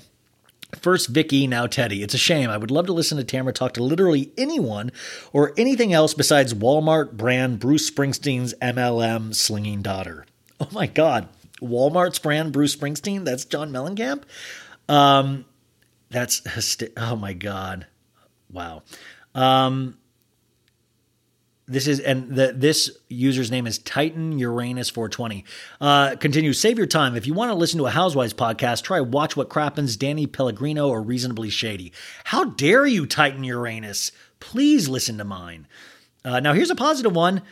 First Vicki, now Teddi. It's a shame. I would love to listen to Tamara talk to literally anyone or anything else besides Walmart brand Bruce Springsteen's MLM slinging daughter. Oh my God. Walmart's brand Bruce Springsteen? That's John Mellencamp? Um, that's, hyster- oh my God. Wow. Um, this is and the, this user's name is Titan Uranus 420. Uh, continues. Save your time. If you want to listen to a Housewives podcast, try Watch What Crappens, Danny Pellegrino, or Reasonably Shady. How dare you, Titan Uranus? Please listen to mine. Uh, now here's a positive one.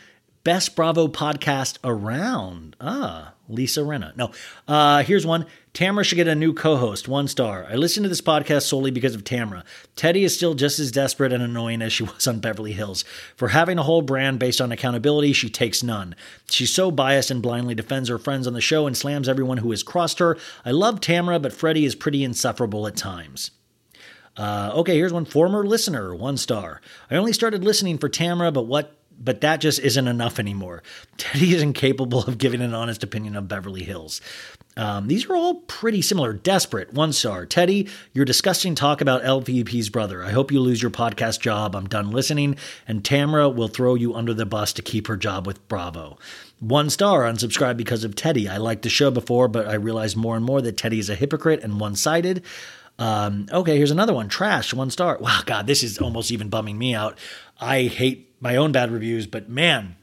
Best Bravo podcast around. Ah, Lisa Rinna. No, uh, here's one. Tamara should get a new co host, one star. I listen to this podcast solely because of Tamara. Teddi is still just as desperate and annoying as she was on Beverly Hills. For having a whole brand based on accountability, she takes none. She's so biased and blindly defends her friends on the show and slams everyone who has crossed her. I love Tamara, but Freddie is pretty insufferable at times. Uh, okay, here's one former listener, one star. I only started listening for Tamara, but what but that just isn't enough anymore. Teddi is incapable of giving an honest opinion of Beverly Hills. Um, these are all pretty similar. Desperate, one star. Teddi, your disgusting talk about LVP's brother. I hope you lose your podcast job. I'm done listening. And Tamara will throw you under the bus to keep her job with Bravo. One star, unsubscribe because of Teddi. I liked the show before, but I realized more and more that Teddi is a hypocrite and one sided. Um, okay, here's another one. Trash, one star. Wow, God, this is almost even bumming me out. I hate my own bad reviews, but man,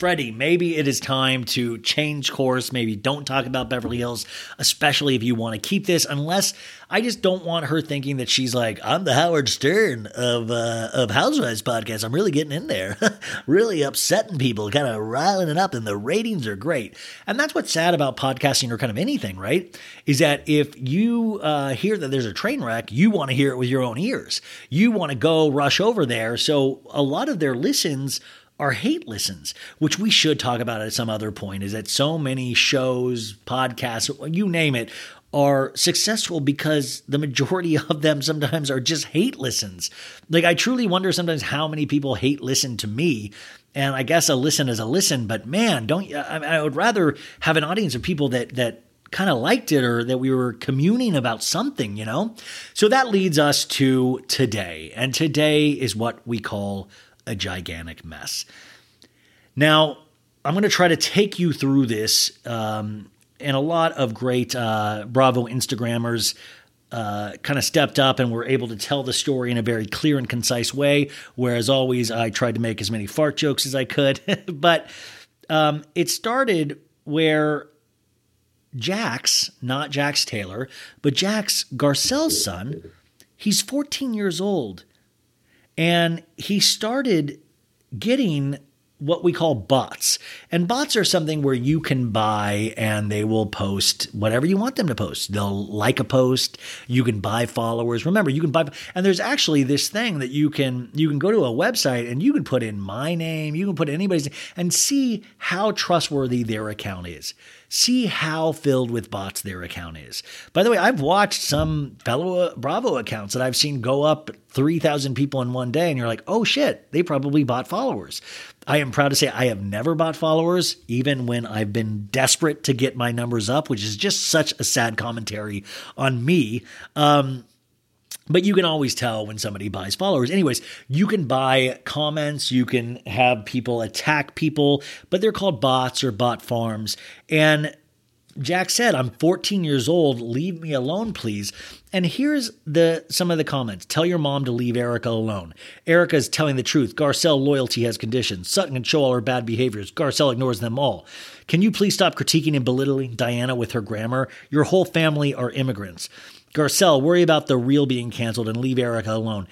Freddie, maybe it is time to change course. Maybe don't talk about Beverly Hills, especially if you want to keep this. Unless I just don't want her thinking that she's like, I'm the Howard Stern of uh, of Housewives podcast. I'm really getting in there, really upsetting people, kind of riling it up, and the ratings are great. And that's what's sad about podcasting or kind of anything, right? Is that if you uh, hear that there's a train wreck, you want to hear it with your own ears. You want to go rush over there. So a lot of their listens are hate listens, which we should talk about at some other point, is that so many shows, podcasts, you name it, are successful because the majority of them sometimes are just hate listens. Like, I truly wonder sometimes how many people hate listen to me. And I guess a listen is a listen, but man, don't I, I would rather have an audience of people that, that, kind of liked it or that we were communing about something, you know? So that leads us to today. And today is what we call a gigantic mess. Now, I'm going to try to take you through this, um, and a lot of great uh, Bravo Instagrammers uh, kind of stepped up and were able to tell the story in a very clear and concise way. Whereas always, I tried to make as many fart jokes as I could. but um, it started where Jax, not Jax Taylor, but Jax Garcelle's son, he's 14 years old. And he started getting what we call bots. And bots are something where you can buy and they will post whatever you want them to post. They'll like a post, you can buy followers. Remember, you can buy and there's actually this thing that you can you can go to a website and you can put in my name, you can put anybody's and see how trustworthy their account is. See how filled with bots their account is. By the way, I've watched some fellow Bravo accounts that I've seen go up 3,000 people in one day, and you're like, oh shit, they probably bought followers. I am proud to say I have never bought followers, even when I've been desperate to get my numbers up, which is just such a sad commentary on me. Um, but you can always tell when somebody buys followers. Anyways, you can buy comments, you can have people attack people, but they're called bots or bot farms. And Jax said, I'm 14 years old. Leave me alone, please. And here's the some of the comments. Tell your mom to leave Erika alone. Erika is telling the truth. Garcelle loyalty has conditions. Sutton can show all her bad behaviors. Garcelle ignores them all. Can you please stop critiquing and belittling Diana with her grammar? Your whole family are immigrants. Garcelle, worry about the real being canceled and leave Erika alone.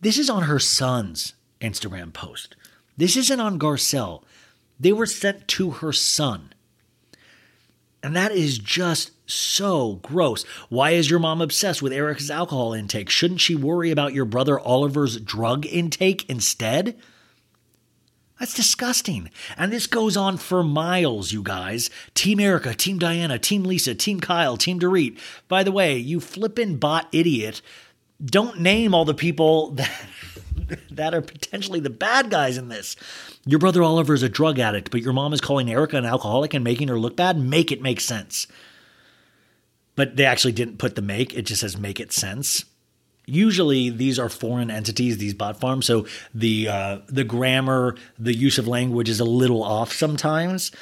This is on her son's Instagram post. This isn't on Garcelle. They were sent to her son. And that is just so gross. Why is your mom obsessed with Erika's alcohol intake? Shouldn't she worry about your brother Oliver's drug intake instead? That's disgusting. And this goes on for miles, you guys. Team Erika, Team Diana, Team Lisa, Team Kyle, Team Dorit. By the way, you flippin' bot idiot, don't name all the people that, that are potentially the bad guys in this. Your brother Oliver is a drug addict, but your mom is calling Erika an alcoholic and making her look bad? Make it make sense. But they actually didn't put the make, it just says make it sense usually these are foreign entities these bot farms so the uh, the grammar the use of language is a little off sometimes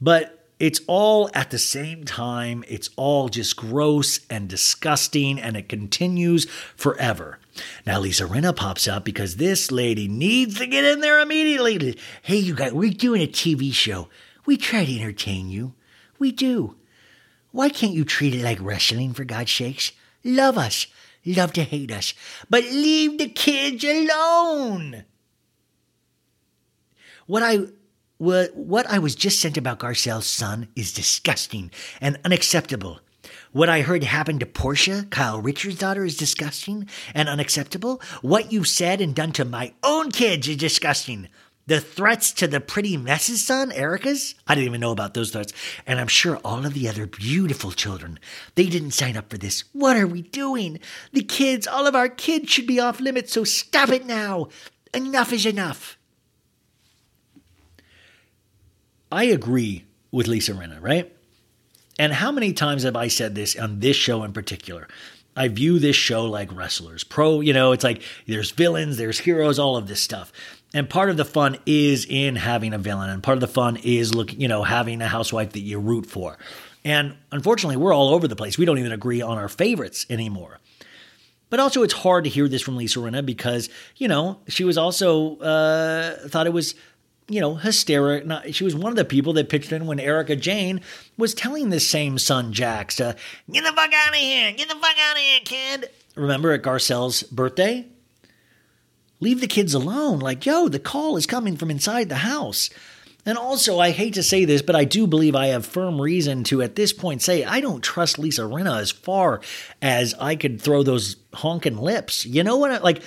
but it's all at the same time. It's all just gross and disgusting and it continues forever. Now lisa rinna pops up because this lady needs to get in there immediately. Hey you guys we're doing a tv show. We try to entertain you. We do. Why can't you treat it like wrestling for god's sakes? Love us. Love to hate us, but leave the kids alone. What I what, I was just sent about Garcelle's son is disgusting and unacceptable. What I heard happened to Portia, Kyle Richards' daughter, is disgusting and unacceptable. What you said and done to my own kids is disgusting. The threats to the pretty mess's son, Erika's? I didn't even know about those threats. And I'm sure all of the other beautiful children. They didn't sign up for this. What are we doing? The kids, all of our kids should be off limits, so stop it now. Enough is enough. I agree with Lisa Rinna, right? And how many times have I said this on this show in particular? I view this show like wrestlers. Pro, you know, it's like there's villains, there's heroes, all of this stuff. And part of the fun is in having a villain, and part of the fun is looking, you know, having a housewife that you root for. And unfortunately, we're all over the place. We don't even agree on our favorites anymore. But also, it's hard to hear this from Lisa Rinna because, you know, she was also uh, thought it was, you know, hysterical. She was one of the people that pitched in when Erika Jayne was telling this same son, Jax, to get the fuck out of here, get the fuck out of here, kid. Remember at Garcelle's birthday? Leave the kids alone. Like, yo, the call is coming from inside the house. And also, I hate to say this, but I do believe I have firm reason to at this point say I don't trust Lisa Rinna as far as I could throw those honking lips. You know what? I, like,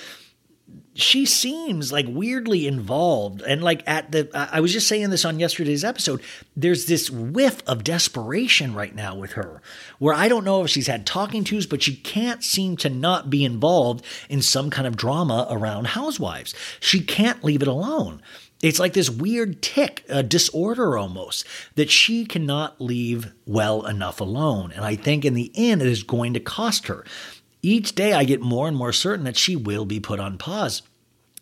she seems like weirdly involved and like at the i was just saying this on yesterday's episode there's this whiff of desperation right now with her where i don't know if she's had talking tos but she can't seem to not be involved in some kind of drama around housewives she can't leave it alone it's like this weird tic, a disorder almost, that she cannot leave well enough alone. And I think in the end, it is going to cost her. Each day, I get more and more certain that she will be put on pause.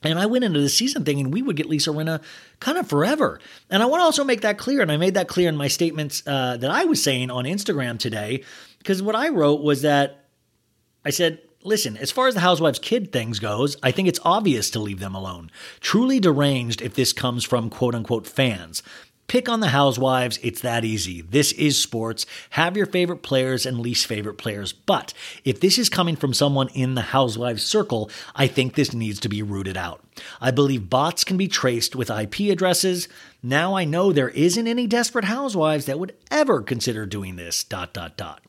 And I went into the season thinking we would get Lisa Rinna kind of forever. And I want to also make that clear. And I made that clear in my statements uh, that I was saying on Instagram today. Because what I wrote was that I said, listen, as far as the housewives kid things goes, I think it's obvious to leave them alone. Truly deranged if this comes from quote unquote fans. Pick on the housewives, it's that easy. This is sports. Have your favorite players and least favorite players. But if this is coming from someone in the housewives circle, I think this needs to be rooted out. I believe bots can be traced with IP addresses. Now I know there isn't any desperate housewives that would ever consider doing this. Dot dot dot.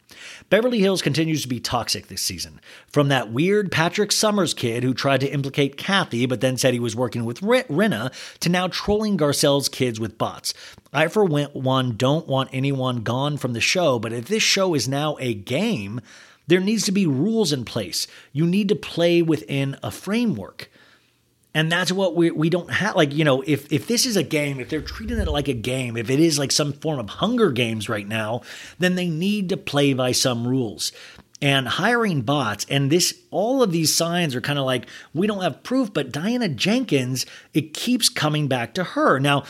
Beverly Hills continues to be toxic this season. From that weird Patrick Summers kid who tried to implicate Kathy but then said he was working with R- to now trolling Garcelle's kids with bots. I, for one, don't want anyone gone from the show, but if this show is now a game, there needs to be rules in place. You need to play within a framework. And that's what we we don't have like you know if if this is a game if they're treating it like a game if it is like some form of hunger games right now then they need to play by some rules. And hiring bots and this all of these signs are kind of like we don't have proof but Diana Jenkins it keeps coming back to her. Now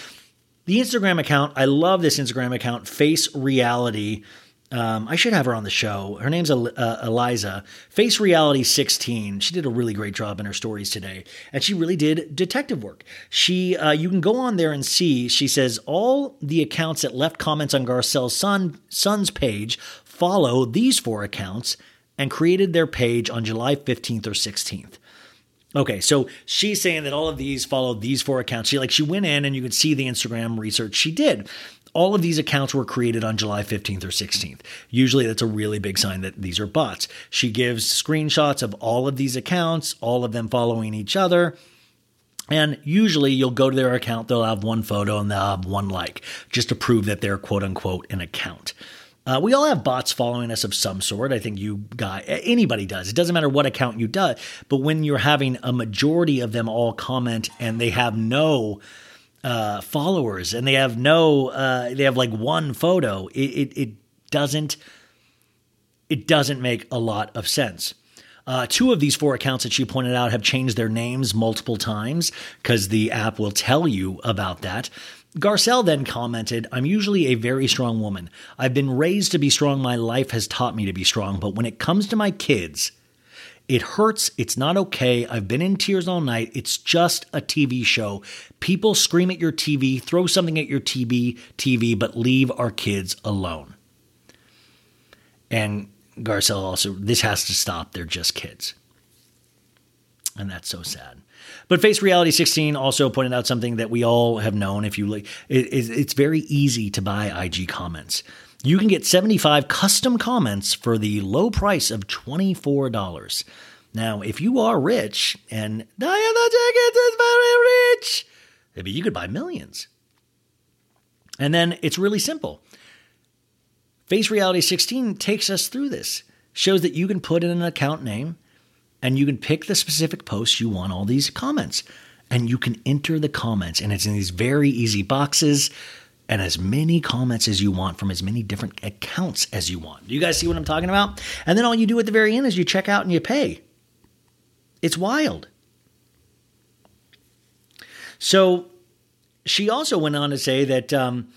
the Instagram account I love this Instagram account face reality um, I should have her on the show. Her name's uh, Eliza. Face Reality 16. She did a really great job in her stories today, and she really did detective work. She, uh, you can go on there and see. She says all the accounts that left comments on Garcelle's son son's page follow these four accounts and created their page on July 15th or 16th. Okay, so she's saying that all of these followed these four accounts. She like she went in and you could see the Instagram research she did. All of these accounts were created on July 15th or 16th. Usually that's a really big sign that these are bots. She gives screenshots of all of these accounts, all of them following each other. And usually you'll go to their account, they'll have one photo and they'll have one like, just to prove that they're quote unquote an account. Uh, we all have bots following us of some sort. I think you guy anybody does. It doesn't matter what account you do. But when you're having a majority of them all comment and they have no uh, followers and they have no, uh, they have like one photo, it, it, it doesn't, it doesn't make a lot of sense. Uh, two of these four accounts that she pointed out have changed their names multiple times because the app will tell you about that. Garcelle then commented, I'm usually a very strong woman. I've been raised to be strong. My life has taught me to be strong. But when it comes to my kids, it hurts. It's not okay. I've been in tears all night. It's just a TV show. People scream at your TV, throw something at your TV, TV, but leave our kids alone. And Garcelle also, this has to stop. They're just kids. And that's so sad. But Face Reality 16 also pointed out something that we all have known. If you like, it, it's very easy to buy IG comments. You can get 75 custom comments for the low price of $24. Now, if you are rich and Diana Jenkins is very rich, maybe you could buy millions. And then it's really simple. Face Reality 16 takes us through this, shows that you can put in an account name and you can pick the specific posts you want all these comments. And you can enter the comments, and it's in these very easy boxes and as many comments as you want from as many different accounts as you want. Do you guys see what I'm talking about? And then all you do at the very end is you check out and you pay. It's wild. So she also went on to say that um,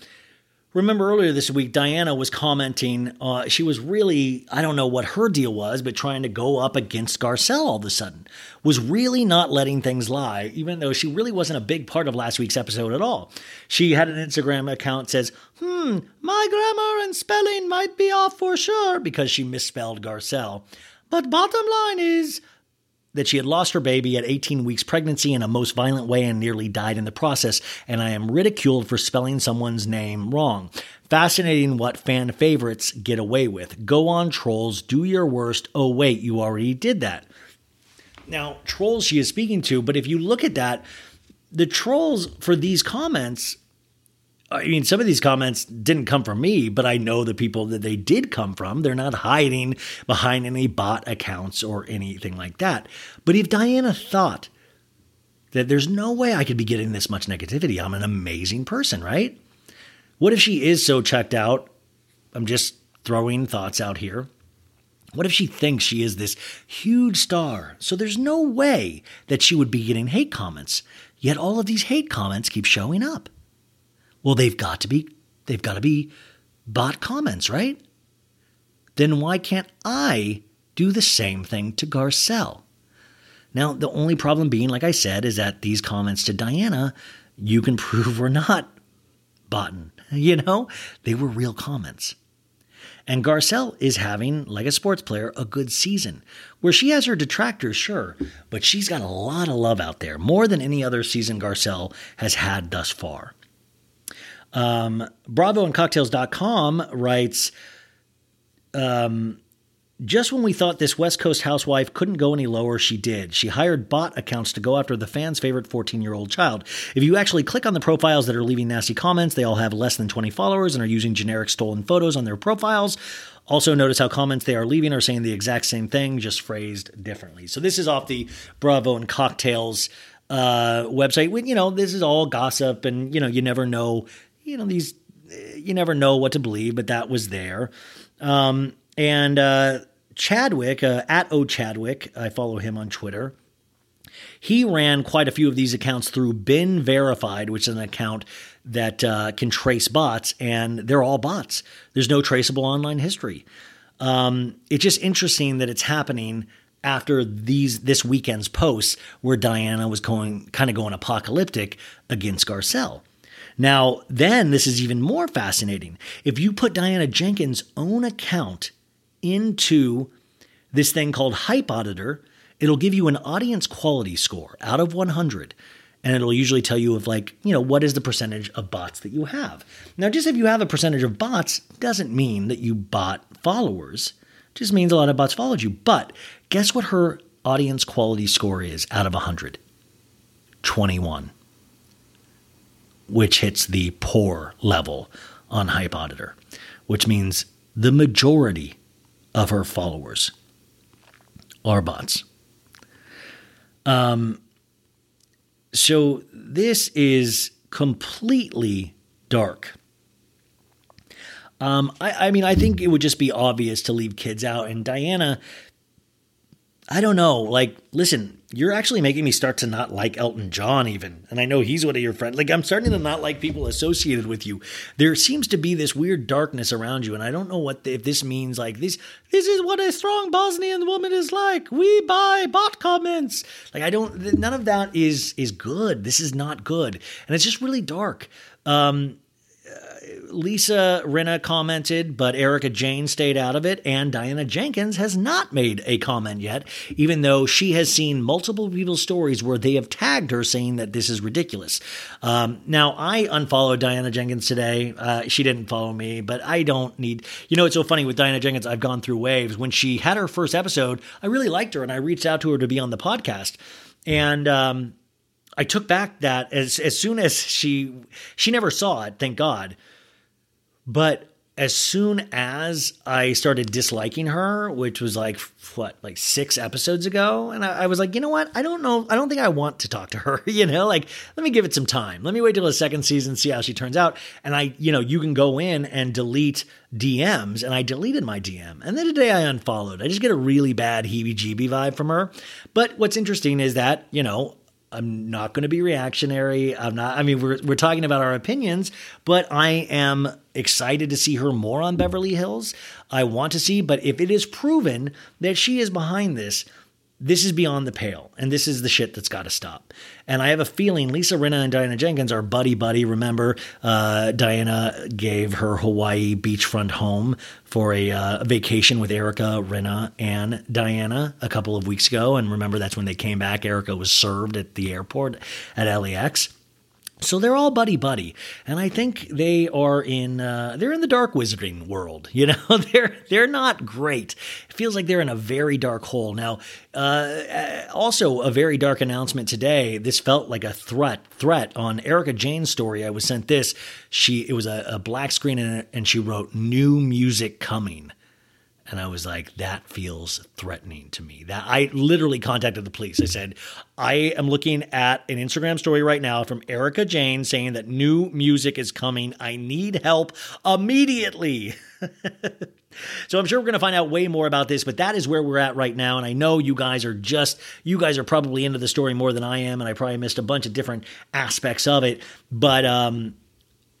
Remember earlier this week, Diana was commenting. Uh, she was really, I don't know what her deal was, but trying to go up against Garcelle all of a sudden. Was really not letting things lie, even though she really wasn't a big part of last week's episode at all. She had an Instagram account says, hmm, my grammar and spelling might be off for sure because she misspelled Garcelle. But bottom line is, that she had lost her baby at 18 weeks pregnancy in a most violent way and nearly died in the process, and I am ridiculed for spelling someone's name wrong. Fascinating what fan favorites get away with. Go on, trolls, do your worst. Oh, wait, you already did that. Now, trolls she is speaking to, but if you look at that, the trolls for these comments I mean, some of these comments didn't come from me, but I know the people that they did come from. They're not hiding behind any bot accounts or anything like that. But if Diana thought that there's no way I could be getting this much negativity, I'm an amazing person, right? What if she is so checked out? I'm just throwing thoughts out here. What if she thinks she is this huge star? So there's no way that she would be getting hate comments. Yet all of these hate comments keep showing up. Well, they've got to be they've got to be bot comments, right? Then why can't I do the same thing to Garcelle? Now, the only problem being, like I said, is that these comments to Diana, you can prove were not botten. You know, they were real comments. And Garcelle is having, like a sports player, a good season where she has her detractors, sure, but she's got a lot of love out there, more than any other season Garcelle has had thus far. Um, BravoandCocktails.com writes, um, just when we thought this West Coast housewife couldn't go any lower, she did. She hired bot accounts to go after the fans' favorite 14 year old child. If you actually click on the profiles that are leaving nasty comments, they all have less than 20 followers and are using generic stolen photos on their profiles. Also, notice how comments they are leaving are saying the exact same thing, just phrased differently. So, this is off the Bravo and Cocktails uh, website. You know, this is all gossip, and, you know, you never know you know, these, you never know what to believe, but that was there. Um, and uh, Chadwick, uh, at O Chadwick, I follow him on Twitter. He ran quite a few of these accounts through BeenVerified, which is an account that uh, can trace bots, and they're all bots. There's no traceable online history. Um, it's just interesting that it's happening after these this weekend's posts where Diana was going kind of going apocalyptic against Garcelle. Now, then this is even more fascinating. If you put Diana Jenkins' own account into this thing called Hype Auditor, it'll give you an audience quality score out of 100. and it'll usually tell you of like, you know, what is the percentage of bots that you have. Now, just if you have a percentage of bots doesn't mean that you bought followers. It just means a lot of bots followed you. But guess what her audience quality score is out of 100? 21, which hits the poor level on Hype Auditor, which means the majority of her followers are bots. Um, so this is completely dark. Um, I, I mean, I think it would just be obvious to leave kids out. And Diana, I don't know. Like, listen, you're actually making me start to not like Elton John, even. And I know he's one of your friends. Like, I'm starting to not like people associated with you. There seems to be this weird darkness around you, and I don't know what the, if this means. Like, this this is what a strong Bosnian woman is like. We buy bot comments. Like, I don't. None of that is is good. This is not good, and it's just really dark. Um, Lisa Rinna commented, but Erika Jayne stayed out of it, and Diana Jenkins has not made a comment yet, even though she has seen multiple people's stories where they have tagged her saying that this is ridiculous. Um, now, I unfollowed Diana Jenkins today. Uh, she didn't follow me, but I don't need. You know, it's so funny with Diana Jenkins, I've gone through waves. When she had her first episode, I really liked her, and I reached out to her to be on the podcast. And, um, I took back that as as soon as she she never saw it, thank God. But as soon as I started disliking her, which was like what, like six episodes ago, and I, I, was like, you know what? I don't know. I don't think I want to talk to her. You know, like let me give it some time. Let me wait till the second season, see how she turns out. And I, you know, you can go in and delete DMs, and I deleted my DM. And then today I unfollowed. I just get a really bad heebie-jeebie vibe from her. But what's interesting is that you know I'm not going to be reactionary. I'm not, I mean, we're, we're talking about our opinions, but I am excited to see her more on Beverly Hills. I want to see, but if it is proven that she is behind this, this is beyond the pale, and this is the shit that's got to stop. And I have a feeling Lisa Rinna and Diana Jenkins are buddy buddy. Remember, uh, Diana gave her Hawaii beachfront home for a uh, vacation with Erika Rinna and Diana a couple of weeks ago. And remember, that's when they came back. Erika was served at the airport at LAX. So they're all buddy buddy, and I think they are in uh, they're in the dark wizarding world. You know, they're they're not great. It feels like they're in a very dark hole. Now, uh, also a very dark announcement today. This felt like a threat threat on Erika Jayne's story. I was sent this. She it was a, a black screen and, and she wrote new music coming. And I was like, that feels threatening to me. That I literally contacted the police. I said, I am looking at an Instagram story right now from Erika Jayne saying that new music is coming. I need help immediately. so I'm sure we're going to find out way more about this, but that is where we're at right now. And I know you guys are just, you guys are probably into the story more than I am. And I probably missed a bunch of different aspects of it. But, um,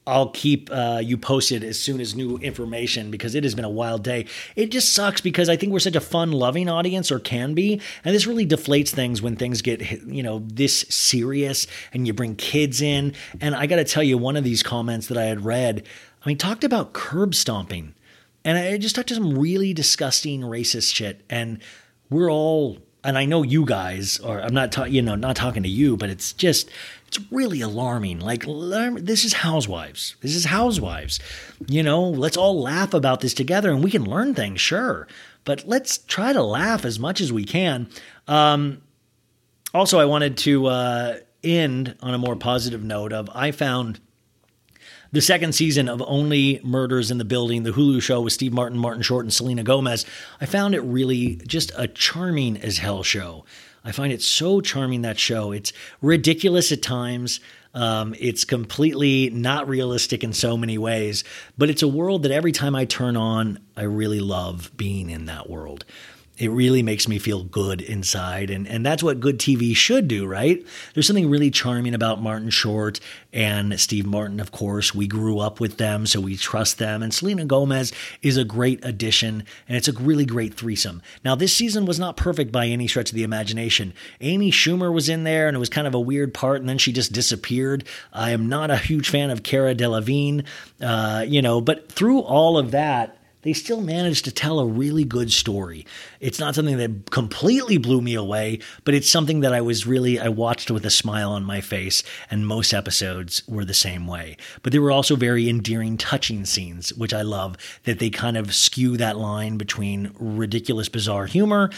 I'll keep uh, you posted as soon as new information because it has been a wild day. It just sucks because I think we're such a fun, loving audience, or can be, and this really deflates things when things get you know this serious and you bring kids in. And I got to tell you, one of these comments that I had read, I mean, talked about curb stomping, and I just talked to some really disgusting racist shit, and we're all and I know you guys are. I'm not, ta- you know, not talking to you, but it's just, it's really alarming. Like, this is housewives. This is housewives. You know, let's all laugh about this together, and we can learn things, sure, but let's try to laugh as much as we can. Um, also, I wanted to uh, end on a more positive note. Of I found the second season of Only Murders in the Building, the Hulu show with Steve Martin, Martin Short, and Selena Gomez, I found it really just a charming as hell show. I find it so charming that show. It's ridiculous at times. Um, it's completely not realistic in so many ways, but it's a world that every time I turn on, I really love being in that world it really makes me feel good inside. And, and that's what good TV should do, right? There's something really charming about Martin Short and Steve Martin, of course. We grew up with them, so we trust them. And Selena Gomez is a great addition, and it's a really great threesome. Now, this season was not perfect by any stretch of the imagination. Amy Schumer was in there, and it was kind of a weird part, and then she just disappeared. I am not a huge fan of Cara Delevingne, uh, you know, but through all of that, they still managed to tell a really good story. It's not something that completely blew me away, but it's something that I was really, I watched with a smile on my face, and most episodes were the same way. But there were also very endearing, touching scenes, which I love, that they kind of skew that line between ridiculous, bizarre humor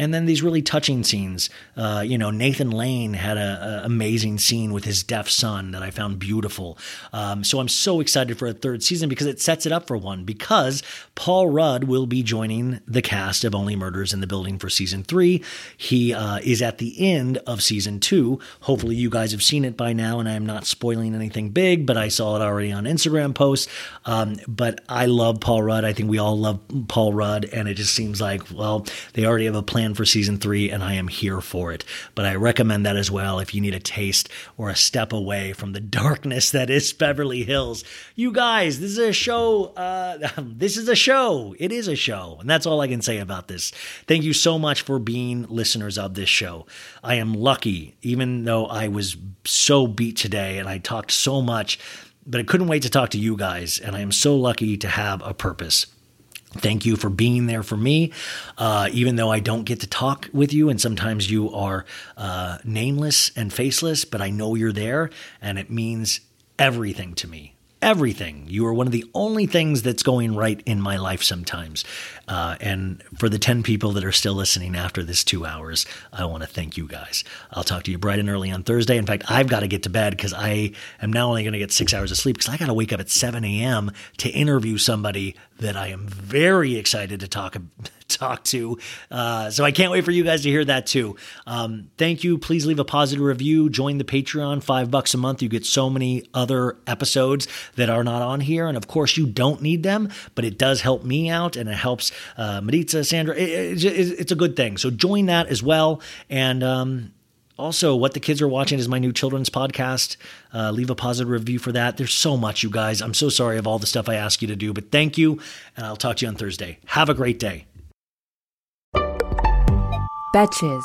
and then these really touching scenes. Uh, you know, Nathan Lane had a, amazing scene with his deaf son that I found beautiful. Um, so I'm so excited for a third season because it sets it up for one. Because Paul Rudd will be joining the cast of Only Murders in the Building for season three. He uh, is at the end of season two. Hopefully, you guys have seen it by now, and I'm not spoiling anything big. But I saw it already on Instagram posts. Um, but I love Paul Rudd. I think we all love Paul Rudd, and it just seems like well, they already have a plan for season three, and I am here for it. But I recommend that as well if you need a taste or a step away from the darkness that is Beverly Hills. You guys, this is a show. Uh, this is a show. It is a show. And that's all I can say about this. Thank you so much for being listeners of this show. I am lucky, even though I was so beat today and I talked so much but I couldn't wait to talk to you guys, and I am so lucky to have a purpose. Thank you for being there for me, uh, even though I don't get to talk with you, and sometimes you are uh, nameless and faceless, but I know you're there, and it means everything to me everything. You are one of the only things that's going right in my life sometimes. Uh, and for the 10 people that are still listening after this two hours, I want to thank you guys. I'll talk to you bright and early on Thursday. In fact, I've got to get to bed because I am now only going to get six hours of sleep because I got to wake up at 7 a.m. to interview somebody that I am very excited to talk talk to. Uh, so I can't wait for you guys to hear that too. Um, thank you. Please leave a positive review. Join the Patreon, five bucks a month. You get so many other episodes that are not on here. And of course, you don't need them, but it does help me out and it helps uh, Maritza, Sandra. It, it, it's a good thing. So join that as well. And, um, also, what the kids are watching is my new children's podcast. Uh, leave a positive review for that. There's so much, you guys. I'm so sorry of all the stuff I ask you to do, but thank you, and I'll talk to you on Thursday. Have a great day. Betches.